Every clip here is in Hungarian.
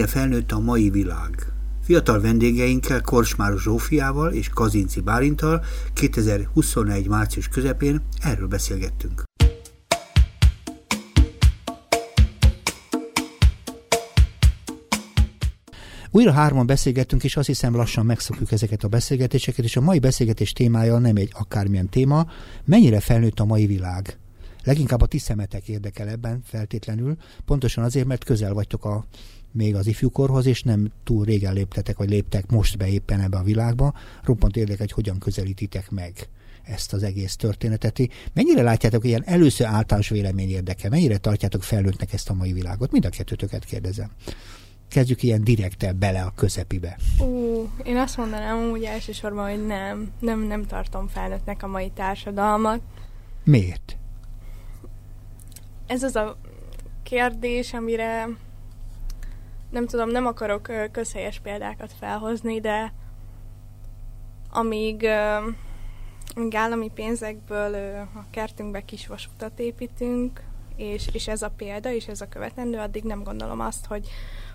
Mennyire felnőtt a mai világ? Fiatal vendégeinkkel Korsmáros Zsófiával és Kazinci Bálintal 2021. március közepén erről beszélgettünk. Újra hárman beszélgettünk, és azt hiszem lassan megszokjuk ezeket a beszélgetéseket, és a mai beszélgetés témája nem egy akármilyen téma, mennyire felnőtt a mai világ. Leginkább a ti szemetek érdekel ebben feltétlenül, pontosan azért, mert közel vagytok a még az ifjúkorhoz, és nem túl régen léptetek, vagy léptek most be éppen ebbe a világba. Roppant érdekel, hogy hogyan közelítitek meg ezt az egész történetet. Mennyire látjátok ilyen először általános vélemény érdeke? Mennyire tartjátok felnőttnek ezt a mai világot? Mind a kettőtöket kérdezem. Kezdjük ilyen direkte bele a közepibe. Ú, én azt mondanám úgy elsősorban, hogy nem. Nem, nem tartom felnőttnek a mai társadalmat. Miért? Ez az a kérdés, amire nem tudom, nem akarok közhelyes példákat felhozni, de amíg, amíg állami pénzekből a kertünkbe kis vasutat építünk, és, és ez a példa, és ez a követendő, addig nem gondolom azt, hogy,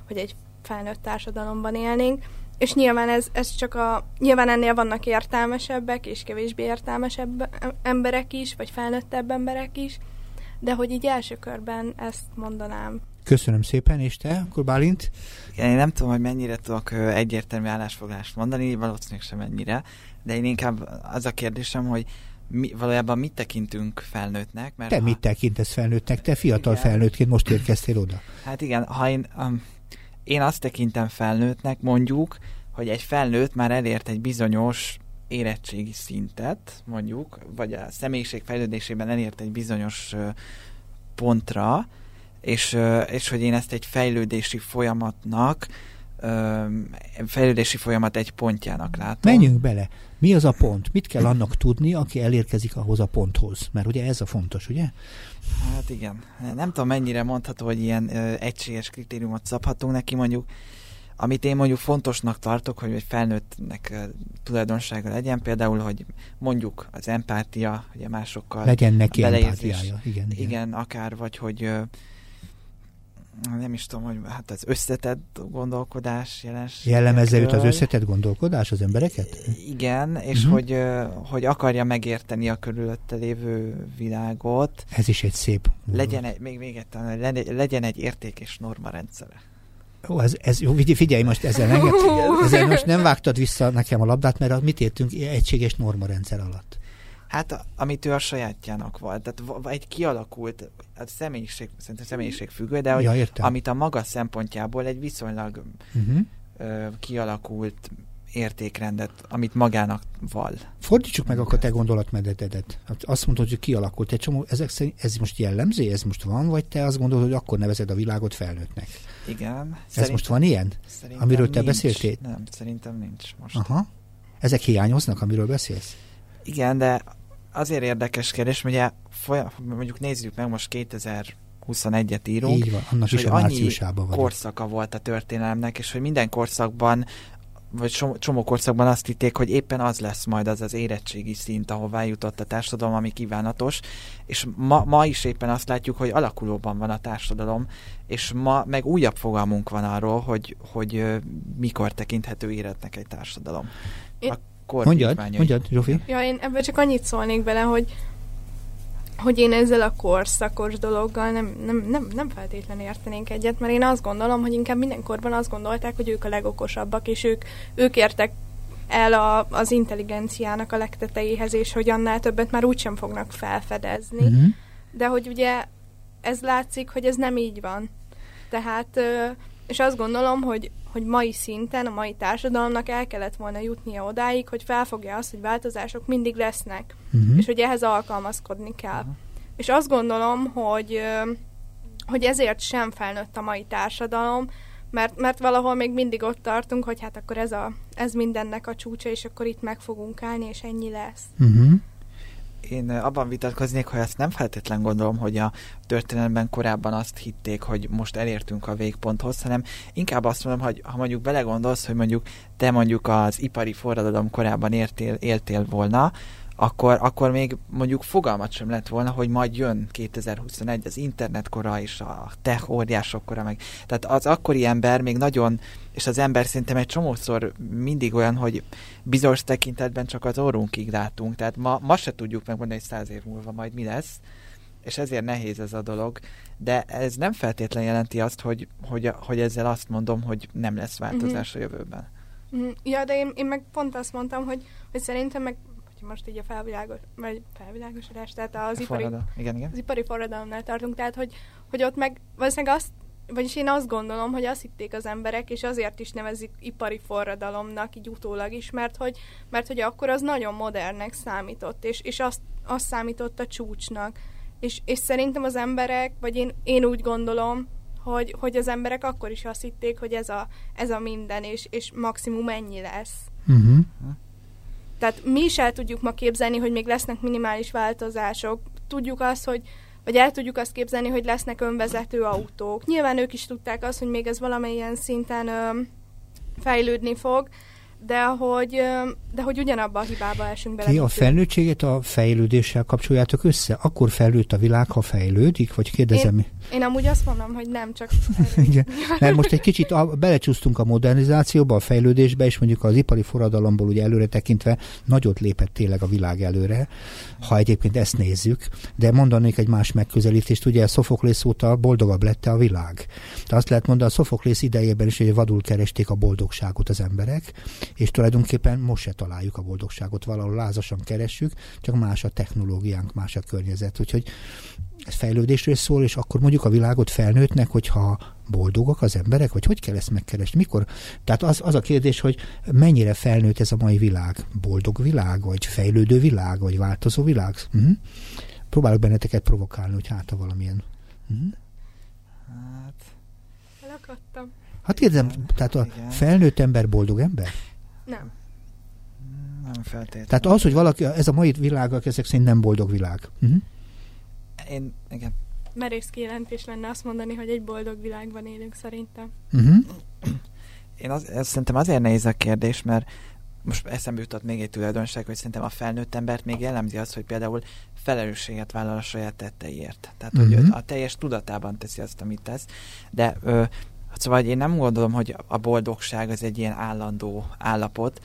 hogy egy felnőtt társadalomban élnénk. És nyilván ez, ez csak a... Nyilván ennél vannak értelmesebbek és kevésbé értelmesebb emberek is, vagy felnőttebb emberek is, de hogy így első körben ezt mondanám. Köszönöm szépen, és te, akkor Bálint? Én nem tudom, hogy mennyire tudok egyértelmű állásfoglalást mondani, valószínűleg sem mennyire, de én inkább az a kérdésem, hogy mi, valójában mit tekintünk felnőttnek? Mert te ha... mit tekintesz felnőttnek? Te fiatal igen. felnőttként most érkeztél oda. Hát igen, ha én, um, én azt tekintem felnőttnek, mondjuk, hogy egy felnőtt már elért egy bizonyos érettségi szintet, mondjuk, vagy a személyiség fejlődésében elért egy bizonyos pontra, és, és hogy én ezt egy fejlődési folyamatnak, fejlődési folyamat egy pontjának látom. Menjünk bele. Mi az a pont? Mit kell annak tudni, aki elérkezik ahhoz a ponthoz? Mert ugye ez a fontos, ugye? Hát igen. Nem tudom, mennyire mondható, hogy ilyen ö, egységes kritériumot szabhatunk neki, mondjuk amit én mondjuk fontosnak tartok, hogy egy felnőttnek tulajdonsága legyen, például, hogy mondjuk az empátia, ugye másokkal legyen neki empátiája, igen, igen. Igen, akár, vagy hogy nem is tudom, hogy hát az összetett gondolkodás jelens. Jellemezze őt az összetett gondolkodás az embereket? Igen, és uh-huh. hogy, hogy akarja megérteni a körülötte lévő világot. Ez is egy szép. Legyen egy, még, még egy, legyen egy érték és norma rendszere. Ó, ez, ez, jó, figyelj most ezzel, enged, ezzel most nem vágtad vissza nekem a labdát, mert mit értünk egységes normarendszer alatt? Hát, amit ő a sajátjának volt. Tehát egy kialakult, hát személyiség, szerintem személyiség függő, de hogy ja, amit a maga szempontjából egy viszonylag uh-huh. ö, kialakult értékrendet, amit magának val. Fordítsuk meg akkor te gondolatmenetedet. Hát azt mondod, hogy kialakult. Egy csomó, ezek szerint, ez most jellemző, ez most van, vagy te azt gondolod, hogy akkor nevezed a világot felnőttnek? Igen. Ez szerintem, most van ilyen? Amiről te nincs. beszéltél? Nem, szerintem nincs most. Aha. Ezek hiányoznak, amiről beszélsz? Igen, de azért érdekes kérdés, ugye folyam, mondjuk nézzük meg most 2021-et írunk, Így van, annak is a annyi korszaka volt a történelemnek, és hogy minden korszakban vagy csomó korszakban azt hitték, hogy éppen az lesz majd az az érettségi szint, ahová jutott a társadalom, ami kívánatos, és ma, ma is éppen azt látjuk, hogy alakulóban van a társadalom, és ma meg újabb fogalmunk van arról, hogy, hogy mikor tekinthető éretnek egy társadalom. Én, Mondjad, mondjad, Zsófi. Ja, én ebben csak annyit szólnék bele, hogy hogy én ezzel a korszakos dologgal nem, nem, nem, nem feltétlenül értenénk egyet, mert én azt gondolom, hogy inkább mindenkorban azt gondolták, hogy ők a legokosabbak, és ők, ők értek el a, az intelligenciának a legtetejéhez, és hogy annál többet már úgysem fognak felfedezni. Uh-huh. De hogy ugye ez látszik, hogy ez nem így van. Tehát, és azt gondolom, hogy hogy mai szinten, a mai társadalomnak el kellett volna jutnia odáig, hogy felfogja azt, hogy változások mindig lesznek, uh-huh. és hogy ehhez alkalmazkodni kell. Uh-huh. És azt gondolom, hogy, hogy ezért sem felnőtt a mai társadalom, mert, mert valahol még mindig ott tartunk, hogy hát akkor ez, a, ez mindennek a csúcsa, és akkor itt meg fogunk állni, és ennyi lesz. Uh-huh én abban vitatkoznék, hogy ezt nem feltétlen gondolom, hogy a történelemben korábban azt hitték, hogy most elértünk a végponthoz, hanem inkább azt mondom, hogy ha mondjuk belegondolsz, hogy mondjuk te mondjuk az ipari forradalom korábban értél, éltél volna, akkor, akkor még mondjuk fogalmat sem lett volna, hogy majd jön 2021 az internetkora és a tech óriásokkora meg. Tehát az akkori ember még nagyon, és az ember szerintem egy csomószor mindig olyan, hogy bizonyos tekintetben csak az orrunkig látunk. Tehát ma, ma se tudjuk megmondani, hogy száz év múlva majd mi lesz, és ezért nehéz ez a dolog, de ez nem feltétlenül jelenti azt, hogy, hogy, hogy ezzel azt mondom, hogy nem lesz változás mm-hmm. a jövőben. Mm, ja, de én, én meg pont azt mondtam, hogy, hogy szerintem meg most így a felvilágos, vagy felvilágosodás, tehát az, ipari, igen, igen. az ipari forradalomnál tartunk, tehát hogy, hogy ott meg valószínűleg azt, vagyis én azt gondolom, hogy azt hitték az emberek, és azért is nevezik ipari forradalomnak, így utólag is, mert hogy, mert hogy akkor az nagyon modernnek számított, és, és azt, azt számított a csúcsnak. És, és szerintem az emberek, vagy én, én úgy gondolom, hogy, hogy az emberek akkor is azt hitték, hogy ez a, ez a minden, és, és maximum ennyi lesz. Uh-huh. Tehát mi is el tudjuk ma képzelni, hogy még lesznek minimális változások. Tudjuk azt, hogy vagy el tudjuk azt képzelni, hogy lesznek önvezető autók. Nyilván ők is tudták azt, hogy még ez valamilyen szinten ö, fejlődni fog, de hogy, de hogy ugyanabba a hibába esünk bele. Ti a felnőttséget a fejlődéssel kapcsoljátok össze? Akkor fejlődt a világ, ha fejlődik? Vagy kérdezem? Én, én amúgy azt mondom, hogy nem, csak... Igen. Mert most egy kicsit a, belecsúsztunk a modernizációba, a fejlődésbe, és mondjuk az ipari forradalomból ugye előre tekintve nagyot lépett tényleg a világ előre, ha egyébként ezt nézzük, de mondanék egy más megközelítést, ugye a Szofoklész óta boldogabb lett a világ. De azt lehet mondani, a Szofoklész idejében is, hogy vadul keresték a boldogságot az emberek, és tulajdonképpen most se találjuk a boldogságot, valahol lázasan keressük, csak más a technológiánk, más a környezet. Úgyhogy ez fejlődésről szól, és akkor mondjuk a világot felnőttnek, hogyha boldogok az emberek, vagy hogy kell ezt megkeresni? Mikor? Tehát az, az a kérdés, hogy mennyire felnőtt ez a mai világ? Boldog világ, vagy fejlődő világ, vagy változó világ? Uh-huh. Próbálok benneteket provokálni, hogy hát a valamilyen. Uh-huh. Hát... Elakadtam. Hát érzem, tehát a Igen. felnőtt ember boldog ember? Nem. Nem feltétlenül. Tehát az, hogy valaki, ez a mai világ, ezek szerint nem boldog világ. Uh-huh. Én, igen. Merész kijelentés lenne azt mondani, hogy egy boldog világban élünk szerintem. Uh-huh. Én az, ez szerintem azért nehéz a kérdés, mert most eszembe jutott még egy tulajdonság, hogy szerintem a felnőtt embert még jellemzi az, hogy például felelősséget vállal a saját tetteiért. Tehát, uh-huh. hogy a teljes tudatában teszi azt, amit tesz. De ö, Szóval én nem gondolom, hogy a boldogság az egy ilyen állandó állapot,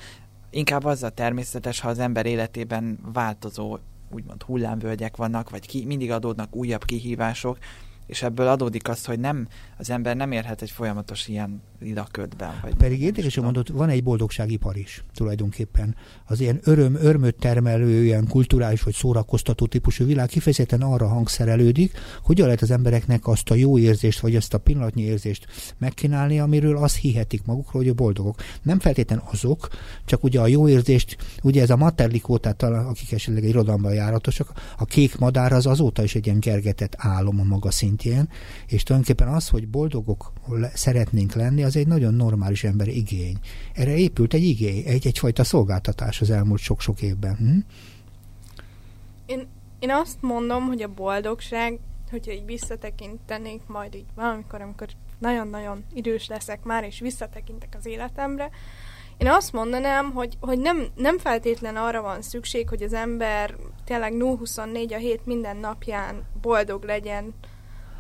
inkább az a természetes, ha az ember életében változó úgymond hullámvölgyek vannak, vagy ki, mindig adódnak újabb kihívások, és ebből adódik az, hogy nem, az ember nem érhet egy folyamatos ilyen lidaködben. Vagy Pedig érdekes, hogy mondott, van egy boldogságipar is tulajdonképpen. Az ilyen öröm, örmöt termelő, ilyen kulturális vagy szórakoztató típusú világ kifejezetten arra hangszerelődik, hogyan lehet az embereknek azt a jó érzést, vagy azt a pillanatnyi érzést megkínálni, amiről azt hihetik magukról, hogy a boldogok. Nem feltétlenül azok, csak ugye a jó érzést, ugye ez a materlikó, tehát akik esetleg egy irodalomban járatosak, a kék madár az azóta is egy ilyen gergetett álom a maga szintjén, és tulajdonképpen az, hogy boldogok szeretnénk lenni, az egy nagyon normális ember igény. Erre épült egy igény, egy, egyfajta szolgáltatás az elmúlt sok-sok évben. Hm? Én, én azt mondom, hogy a boldogság, hogyha így visszatekintenék majd így valamikor, amikor nagyon-nagyon idős leszek már, és visszatekintek az életemre, én azt mondanám, hogy, hogy nem, nem feltétlen arra van szükség, hogy az ember tényleg 0-24 a hét minden napján boldog legyen,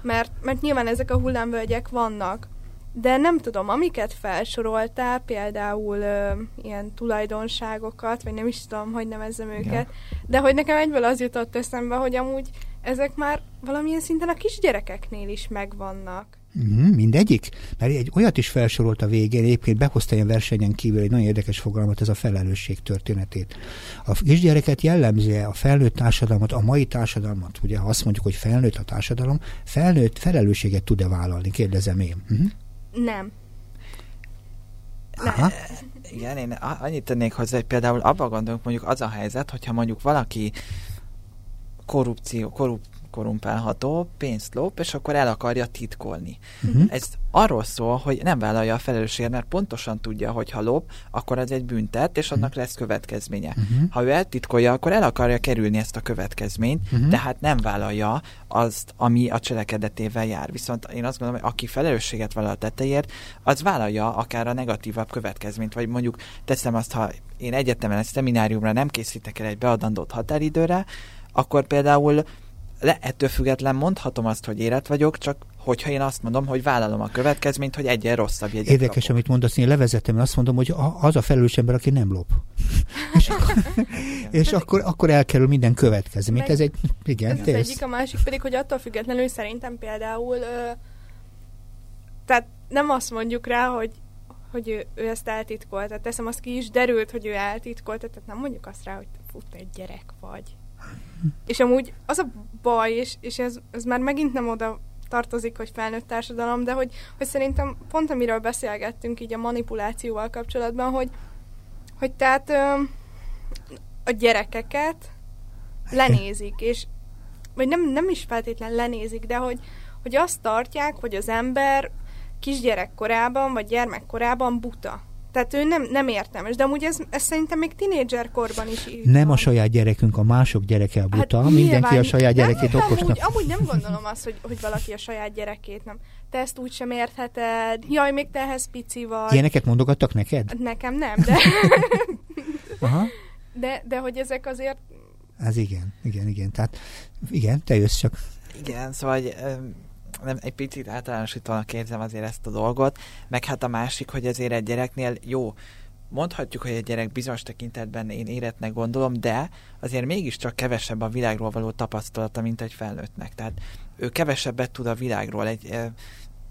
mert, mert nyilván ezek a hullámvölgyek vannak, de nem tudom, amiket felsoroltál, például ö, ilyen tulajdonságokat, vagy nem is tudom, hogy nevezzem őket, ja. de hogy nekem egyből az jutott eszembe, hogy amúgy ezek már valamilyen szinten a kisgyerekeknél is megvannak. Mm, mindegyik? Mert egy olyat is felsorolt a végén, egyébként behozta ilyen versenyen kívül egy nagyon érdekes fogalmat, ez a felelősség történetét. A kisgyereket jellemzi a felnőtt társadalmat, a mai társadalmat, ugye ha azt mondjuk, hogy felnőtt a társadalom, felnőtt felelősséget tud-e vállalni, kérdezem én. Mm-hmm. Nem. Aha. Igen, én annyit tennék hozzá, hogy például abban gondolunk mondjuk az a helyzet, hogyha mondjuk valaki korrupció, korrupt korrumpálható, pénzt lop, és akkor el akarja titkolni. Uh-huh. Ez arról szól, hogy nem vállalja a felelősséget, mert pontosan tudja, hogy ha lop, akkor az egy büntet, és annak lesz következménye. Uh-huh. Ha ő eltitkolja, akkor el akarja kerülni ezt a következményt, Mhm. tehát nem vállalja azt, ami a cselekedetével jár. Viszont én azt gondolom, hogy aki felelősséget vállal a tetteért, az vállalja akár a negatívabb következményt, vagy mondjuk teszem azt, ha én egyetemen egy szemináriumra nem készítek el egy beadandót határidőre, akkor például le, ettől független mondhatom azt, hogy érett vagyok, csak hogyha én azt mondom, hogy vállalom a következményt, hogy egyen rosszabb jegyet Érdekes, kapok. amit mondasz, én levezetem, azt mondom, hogy az a felelős ember, aki nem lop. és akkor, és akkor, akkor elkerül minden következményt. Meg- Ez egy, igen, Ez az egyik, a másik pedig, hogy attól függetlenül szerintem például, ö, tehát nem azt mondjuk rá, hogy hogy ő, ő ezt eltitkolta. Teszem, azt ki is derült, hogy ő eltitkolta, tehát nem mondjuk azt rá, hogy fut, egy gyerek vagy. És amúgy az a baj, és, és ez, ez már megint nem oda tartozik, hogy felnőtt társadalom, de hogy, hogy szerintem pont amiről beszélgettünk így a manipulációval kapcsolatban, hogy, hogy tehát ö, a gyerekeket lenézik, és vagy nem, nem is feltétlen lenézik, de hogy, hogy azt tartják, hogy az ember kisgyerek korában, vagy gyermekkorában buta. Tehát ő nem, nem értelmes, de amúgy ez, ez szerintem még tinédzser korban is így Nem van. a saját gyerekünk, a mások gyereke a buta. Hát Mindenki nyilván- a saját gyerekét nem, okosnak. Amúgy, amúgy nem gondolom azt, hogy, hogy valaki a saját gyerekét nem. Te ezt úgy sem értheted. Jaj, még te ehhez pici vagy. Ilyeneket mondogattak neked? Nekem nem, de, Aha. de, de hogy ezek azért Ez igen, igen, igen. Tehát igen, te jössz csak. Igen, szóval nem, egy picit általánosítónak érzem azért ezt a dolgot, meg hát a másik, hogy azért egy gyereknél jó, mondhatjuk, hogy egy gyerek bizonyos tekintetben én éretnek gondolom, de azért mégiscsak kevesebb a világról való tapasztalata, mint egy felnőttnek. Tehát ő kevesebbet tud a világról. Egy,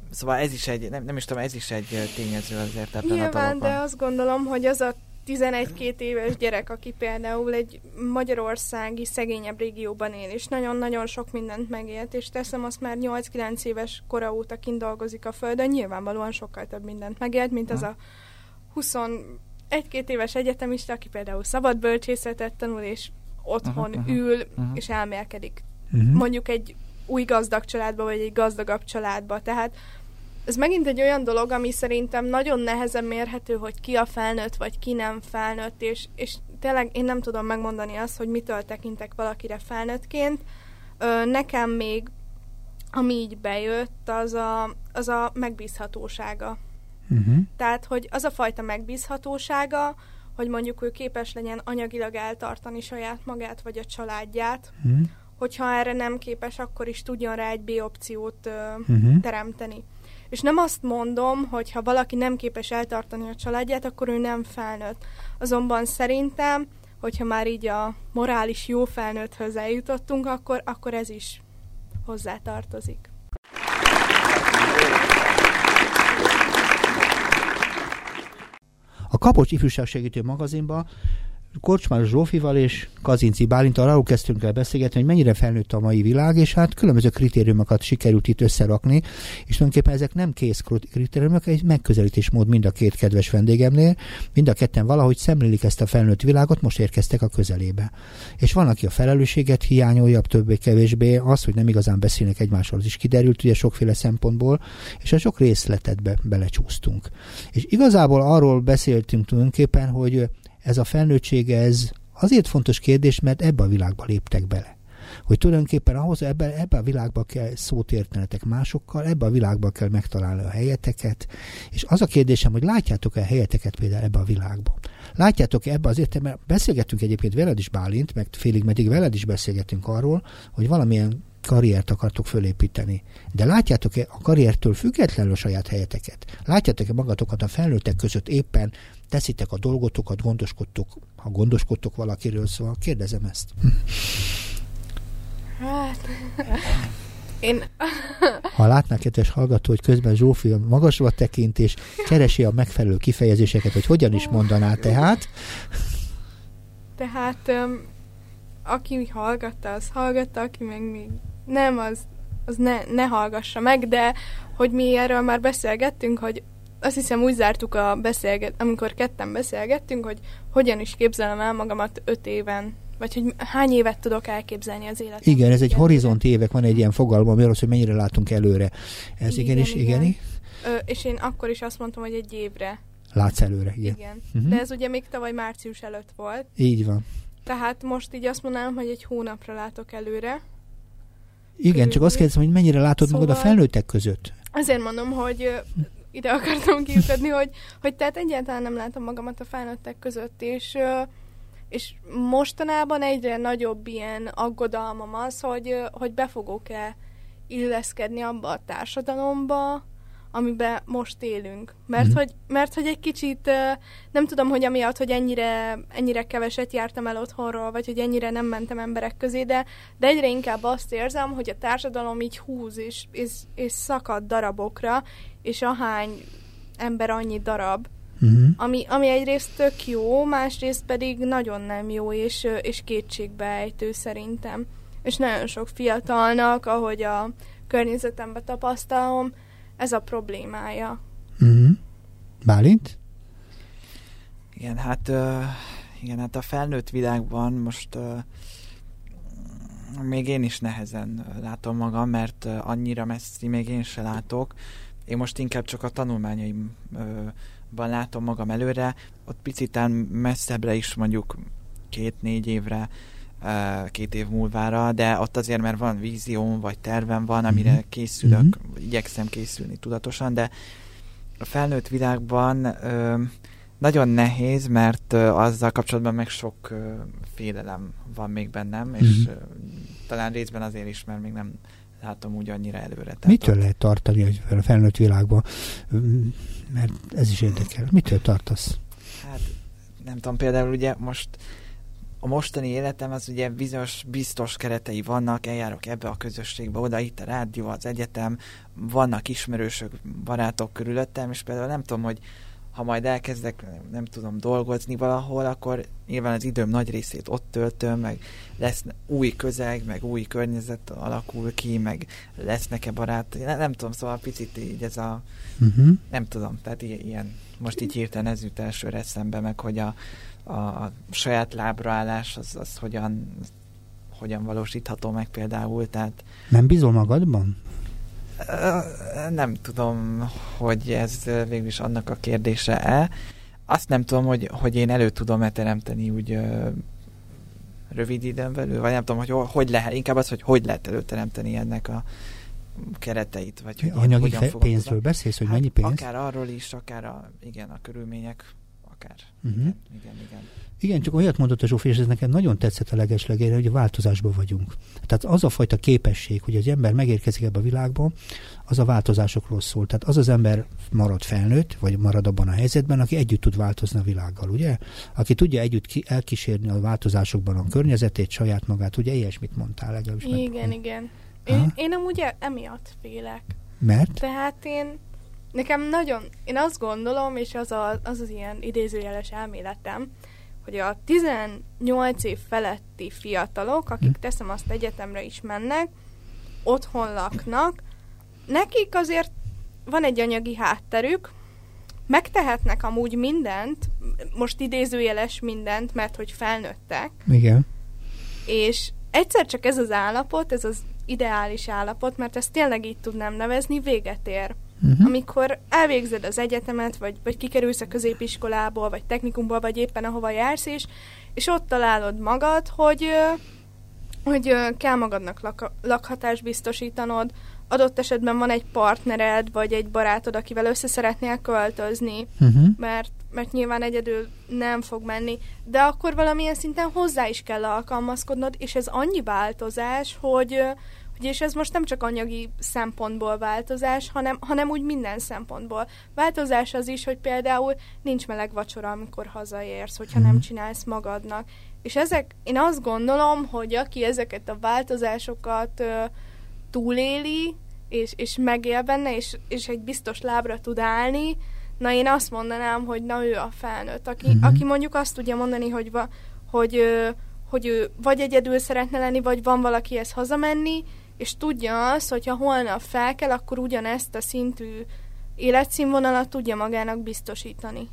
szóval ez is egy, nem, nem is tudom, ez is egy tényező azért ebben a Nyilván, dologban. de azt gondolom, hogy az a 11-2 éves gyerek, aki például egy magyarországi szegényebb régióban él, és nagyon-nagyon sok mindent megélt, és teszem azt már 8-9 éves kora óta kint dolgozik a földön, nyilvánvalóan sokkal több mindent megélt, mint az a 21-2 éves egyetemista, aki például szabad bölcsészetet tanul, és otthon Aha, aha, ül, aha. és elmélkedik Uh-huh. mondjuk egy új gazdag családba, vagy egy gazdagabb családba. Tehát ez megint egy olyan dolog, ami szerintem nagyon nehezen mérhető, hogy ki a felnőtt, vagy ki nem felnőtt, és, és tényleg én nem tudom megmondani azt, hogy mitől tekintek valakire felnőttként. Ö, nekem még, ami így bejött, az a, az a megbízhatósága. Uh-huh. Tehát, hogy az a fajta megbízhatósága, hogy mondjuk ő képes legyen anyagilag eltartani saját magát, vagy a családját, Uh-huh. hogyha erre nem képes, akkor is tudjon rá egy B opciót ö, Uh-huh. teremteni. És nem azt mondom, hogy ha valaki nem képes eltartani a családját, akkor ő nem felnőtt. Azonban szerintem, hogyha már így a morális jó felnőtthöz eljutottunk, akkor, akkor ez is hozzátartozik. A Kapocs Ifjúságsegítő magazinban Korcsmár Zsófival és Kazinci Bálintal arról kezdtünk el beszélgetni, hogy mennyire felnőtt a mai világ, és hát különböző kritériumokat sikerült itt összerakni, és tulajdonképpen ezek nem kész kritériumok, egy megközelítésmód mind a két kedves vendégemnél, mind a ketten valahogy szemlélik ezt a felnőtt világot, most érkeztek a közelébe. És van, aki a felelősséget hiányolja, többé-kevésbé, az, hogy nem igazán beszélnek egymásról, az is kiderült ugye sokféle szempontból, és a sok részletetbe belecsúsztunk. És igazából arról beszéltünk tulajdonképpen, hogy ez a felnőttség, ez azért fontos kérdés, mert ebbe a világba léptek bele. Hogy tulajdonképpen ahhoz ebbe, ebbe a világba kell szót értenetek másokkal, ebbe a világba kell megtalálni a helyeteket, és az a kérdésem, hogy látjátok-e helyeteket például ebbe a világban? Látjátok-e ebbe az értelemben, beszélgettünk egyébként veled is Bálint, meg félig meddig veled is beszélgetünk arról, hogy valamilyen karriert akartok fölépíteni. De látjátok-e a karriertől függetlenül a saját helyeteket? Látjátok-e magatokat a felnőttek között éppen teszitek a dolgotokat, gondoskodtok, ha gondoskodtok valakiről, szóval kérdezem ezt. Hát, én Ha látnák, kedves hallgató, hogy közben Zsófi magasba tekint, és keresi a megfelelő kifejezéseket, hogy hogyan is mondaná tehát. Tehát um, aki hallgatta, az hallgatta, aki meg még nem, az, az ne, ne hallgassa meg, de hogy mi erről már beszélgettünk, hogy azt hiszem úgy zártuk a beszélget, amikor ketten beszélgettünk, hogy hogyan is képzelem el magamat öt éven vagy hogy hány évet tudok elképzelni az életemben. Igen, ez egy horizont évek, van egy ilyen fogalma, ami az, hogy mennyire látunk előre. Ez igen, igenis, igen. igen. Ö, és én akkor is azt mondtam, hogy egy évre. Látsz előre, igen. Igen. Uh-huh. De ez ugye még tavaly március előtt volt. Így van. Tehát most így azt mondanám, hogy egy hónapra látok előre. Igen, csak azt kérdezem, hogy mennyire látod szóval... magad a szóval felnőttek között? Azért mondom, hogy ide akartam kiukadni, hogy, hogy tehát egyáltalán nem látom magamat a felnőttek között, és és mostanában egyre nagyobb ilyen aggodalmam az, hogy, hogy be fogok-e illeszkedni abba a társadalomba, amiben most élünk. Mert, mm. hogy, mert hogy egy kicsit nem tudom, hogy amiatt, hogy ennyire, ennyire keveset jártam el otthonról, vagy hogy ennyire nem mentem emberek közé, de, de egyre inkább azt érzem, hogy a társadalom így húz és, és, és szakad darabokra, és ahány ember annyi darab, uh-huh. ami, ami egyrészt tök jó, másrészt pedig nagyon nem jó, és, és kétségbeejtő szerintem. És nagyon sok fiatalnak, ahogy a környezetemben tapasztalom, ez a problémája. Uh-huh. Bálint? Igen, hát uh, igen, hát a felnőtt világban most uh, még én is nehezen látom magam, mert uh, annyira messzi még én se látok. Én most inkább csak a tanulmányaim uh, ban látom magam előre, ott picitán messzebbre is mondjuk két-négy évre, két év múlvára, de ott azért, mert van vízióm, vagy tervem van, amire mm-hmm. készülök, mm-hmm. igyekszem készülni tudatosan, de a felnőtt világban ö, nagyon nehéz, mert ö, azzal kapcsolatban meg sok ö, félelem van még bennem, és ö, talán részben azért is, mert még nem látom úgy annyira előre. Tehát Mitől ott... lehet tartani a felnőtt világban? Mert ez is érdekel. Mitől tartasz? Hát nem tudom, például ugye most a mostani életem az ugye bizonyos biztos keretei vannak, eljárok ebbe a közösségbe, oda itt a rádió, az egyetem, vannak ismerősök, barátok körülöttem, és például nem tudom, hogy ha majd elkezdek, nem tudom, dolgozni valahol, akkor nyilván az időm nagy részét ott töltöm, meg lesz új közeg, meg új környezet alakul ki, meg lesznek-e barát, nem, nem tudom, szóval picit így ez a, uh-huh. nem tudom, tehát ilyen, most így hirtelen ez jut elsőre eszembe, meg hogy a, a, saját lábraállás az, az hogyan, hogyan valósítható meg például, tehát... Nem bízol magadban? Nem tudom, hogy ez végül is annak a kérdése-e. Azt nem tudom, hogy, hogy én elő tudom-e teremteni úgy rövid időn belül, vagy nem tudom, hogy hogy lehet, inkább az, hogy hogy lehet előteremteni ennek a kereteit, vagy hogy Anyagi pénzről beszélsz, hogy hát mennyi pénz? Akár arról is, akár a, igen, a körülmények, akár. Uh-huh. Igen, igen, igen. Igen, csak olyat mondott a Zsófi, és ez nekem nagyon tetszett a legeslegére, hogy a változásban vagyunk. Tehát az a fajta képesség, hogy az ember megérkezik ebbe a világba, az a változásokról szól. Tehát az az ember marad felnőtt, vagy marad abban a helyzetben, aki együtt tud változni a világgal, ugye? Aki tudja együtt ki, elkísérni a változásokban a környezetét, saját magát, ugye ilyesmit mondtál legalábbis. Igen, meg, igen. Én, én amúgy e- emiatt félek. Mert? Tehát én, nekem nagyon, én azt gondolom, és az a, az, az ilyen idézőjeles elméletem, hogy a 18 év feletti fiatalok, akik hm. teszem azt egyetemre is mennek, otthon laknak, nekik azért van egy anyagi hátterük, megtehetnek amúgy mindent, most idézőjeles mindent, mert hogy felnőttek. Igen. És egyszer csak ez az állapot, ez az ideális állapot, mert ezt tényleg így tudnám nevezni, véget ér. Uh-huh. Amikor elvégzed az egyetemet, vagy, vagy kikerülsz a középiskolából, vagy technikumból, vagy éppen ahova jársz is, és ott találod magad, hogy, hogy kell magadnak lak- lakhatást biztosítanod, adott esetben van egy partnered, vagy egy barátod, akivel össze szeretnél költözni, uh-huh. mert, mert nyilván egyedül nem fog menni, de akkor valamilyen szinten hozzá is kell alkalmazkodnod, és ez annyi változás, hogy, és ez most nem csak anyagi szempontból változás, hanem, hanem úgy minden szempontból. Változás az is, hogy például nincs meleg vacsora, amikor hazaérsz, hogyha nem mhm. csinálsz magadnak. És ezek, én azt gondolom, hogy aki ezeket a változásokat ö, túléli, és, és megél benne, és, és egy biztos lábra tud állni, na én azt mondanám, hogy na ő a felnőtt, aki, uh-huh. aki mondjuk azt tudja mondani, hogy, va, hogy, hogy ő vagy egyedül szeretne lenni, vagy van valakihez hazamenni, és tudja azt, hogy ha holnap fel kell, akkor ugyanezt a szintű életszínvonalat tudja magának biztosítani.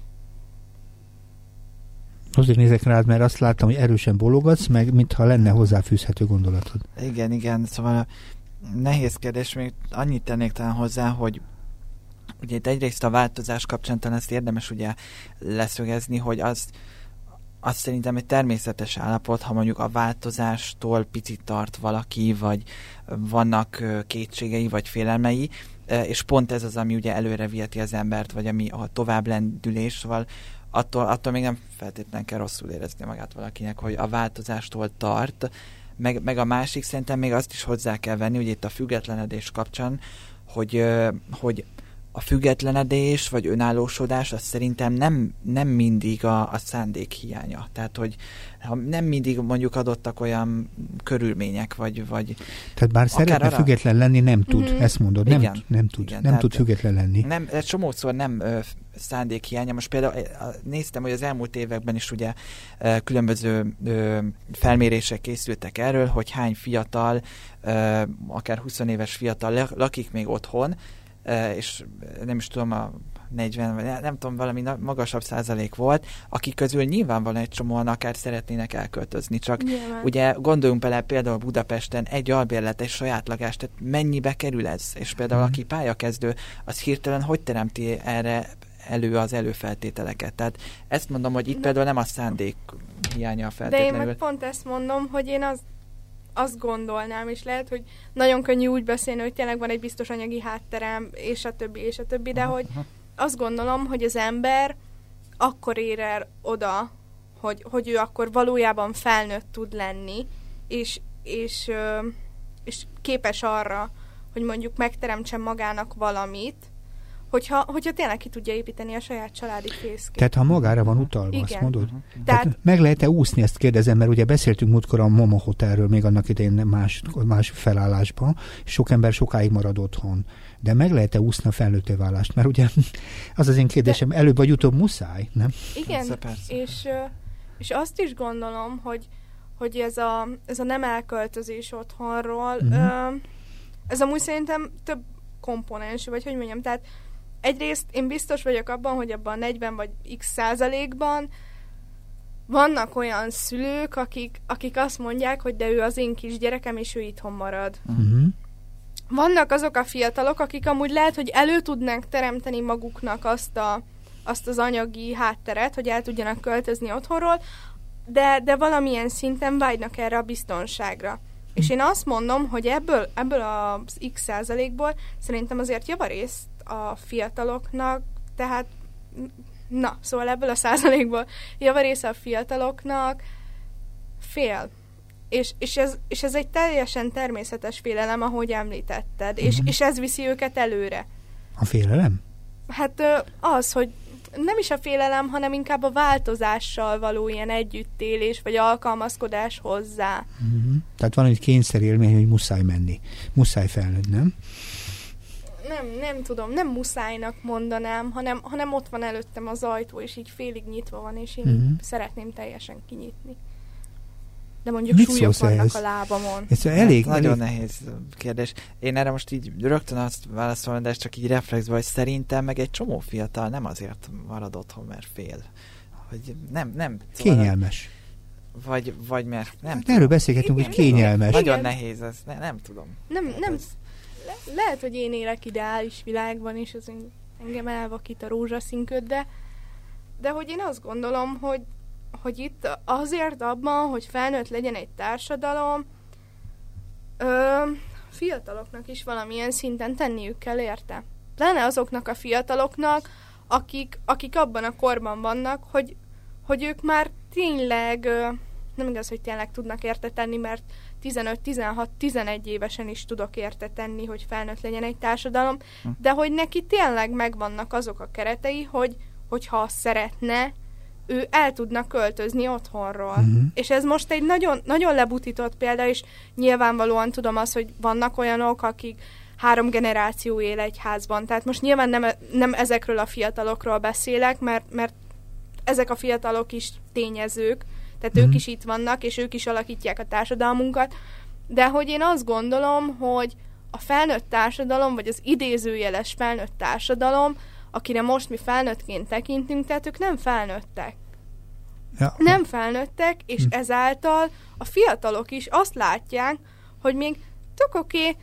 Azért nézek rád, mert azt láttam, hogy erősen bologatsz, meg mintha lenne hozzáfűzhető gondolatod. Igen, igen, szóval nehéz kérdés, még annyit tennék talán hozzá, hogy ugye itt egyrészt a változás kapcsán talán ezt érdemes ugye leszögezni, hogy az, az szerintem egy természetes állapot, ha mondjuk a változástól picit tart valaki, vagy vannak kétségei, vagy félelmei, és pont ez az, ami ugye előre viheti az embert, vagy ami a tovább lendülés, szóval attól, attól még nem feltétlenül kell rosszul érezni magát valakinek, hogy a változástól tart, meg, meg a másik szerintem még azt is hozzá kell venni, hogy itt a függetlenedés kapcsán, hogy, hogy a függetlenedés vagy önállósodás az szerintem nem, nem mindig a, a szándék hiánya. Tehát, hogy nem mindig mondjuk adottak olyan körülmények, vagy... vagy tehát bár szeretne arra... független lenni, nem tud, mm-hmm. ezt mondod, nem, igen, nem tud, igen, nem tud független lenni. Nem, egy csomószor nem ö, szándék hiánya. Most például néztem, hogy az elmúlt években is ugye ö, különböző ö, felmérések készültek erről, hogy hány fiatal, ö, akár 20 éves fiatal lakik még otthon, és nem is tudom, a 40, vagy nem tudom, valami magasabb százalék volt, akik közül nyilvánvalóan egy csomóan akár szeretnének elköltözni, csak Nyilván. ugye gondoljunk bele például Budapesten egy albérlet, egy saját lakás, tehát mennyibe kerül ez? És például hmm. aki pályakezdő, az hirtelen hogy teremti erre elő az előfeltételeket. Tehát ezt mondom, hogy itt De... például nem a szándék hiánya feltétlenül. De én meg pont ezt mondom, hogy én az azt gondolnám, és lehet, hogy nagyon könnyű úgy beszélni, hogy tényleg van egy biztos anyagi hátterem, és a többi, és a többi, de hogy azt gondolom, hogy az ember akkor ér el oda, hogy, hogy ő akkor valójában felnőtt tud lenni, és, és, és képes arra, hogy mondjuk megteremtsen magának valamit, hogyha, hogyha tényleg ki tudja építeni a saját családi fészkét. Tehát ha magára van utalva, Igen. azt mondod? Tehát, Tehát meg lehet-e úszni, ezt kérdezem, mert ugye beszéltünk múltkor a Momo Hotelről még annak idején más, más felállásban, és sok ember sokáig marad otthon. De meg lehet-e úszni a felnőtté válást? Mert ugye az az én kérdésem, De... előbb vagy utóbb muszáj, nem? Igen, persze, persze. És, és azt is gondolom, hogy, hogy ez, a, ez a nem elköltözés otthonról, uh-huh. ez amúgy szerintem több komponens, vagy hogy mondjam, tehát egyrészt én biztos vagyok abban, hogy abban 40 vagy x százalékban vannak olyan szülők, akik, akik azt mondják, hogy de ő az én kisgyerekem, és ő itthon marad. Uh-huh. Vannak azok a fiatalok, akik amúgy lehet, hogy elő tudnánk teremteni maguknak azt, a, azt az anyagi hátteret, hogy el tudjanak költözni otthonról, de, de valamilyen szinten vágynak erre a biztonságra. És én azt mondom, hogy ebből, ebből az x százalékból szerintem azért javarészt a fiataloknak, tehát na, szóval ebből a százalékból javarésze a fiataloknak fél. És, és, ez, és ez egy teljesen természetes félelem, ahogy említetted, és, mhm. és ez viszi őket előre. A félelem? Hát az, hogy nem is a félelem, hanem inkább a változással való ilyen együttélés, vagy alkalmazkodás hozzá. Uh-huh. Tehát van egy kényszerélmény, hogy muszáj menni. Muszáj felnőtt, nem? Nem, nem tudom, nem muszájnak mondanám, hanem, hanem ott van előttem az ajtó, és így félig nyitva van, és én uh-huh. szeretném teljesen kinyitni. De mondjuk Mit súlyok vannak ehhez? a lábamon. Ez elég, hát, nagyon elég... nehéz kérdés. Én erre most így rögtön azt válaszolom, de ez csak így reflexbe, hogy szerintem meg egy csomó fiatal nem azért marad otthon, mert fél. Hogy nem, nem. Szóval Kényelmes. Vagy, vagy mert nem hát Erről beszélgetünk, hogy kényelmes. Nagyon nehéz ez, ne, nem tudom. Nem, nem, ez le- lehet, hogy én élek ideális világban, és az engem elvakít a rózsaszínköd, de, de hogy én azt gondolom, hogy, hogy itt azért abban, hogy felnőtt legyen egy társadalom, ö, fiataloknak is valamilyen szinten tenniük kell érte. Lenne azoknak a fiataloknak, akik, akik abban a korban vannak, hogy, hogy ők már tényleg, nem igaz, hogy tényleg tudnak érte tenni, mert 15-16-11 évesen is tudok érte tenni, hogy felnőtt legyen egy társadalom, hm. de hogy neki tényleg megvannak azok a keretei, hogy hogyha szeretne, ő el tudna költözni otthonról. Uh-huh. És ez most egy nagyon, nagyon lebutított példa, és nyilvánvalóan tudom azt, hogy vannak olyanok, akik három generáció él egy házban. Tehát most nyilván nem, nem ezekről a fiatalokról beszélek, mert, mert ezek a fiatalok is tényezők, tehát mm. ők mhm. is itt vannak, és ők is alakítják a társadalmunkat, de hogy én azt gondolom, hogy a felnőtt társadalom, vagy az idézőjeles felnőtt társadalom, akire most mi felnőttként tekintünk, tehát ők nem felnőttek. Ja. Nem felnőttek, és hm. ezáltal a fiatalok is azt látják, hogy még tök oké, okay,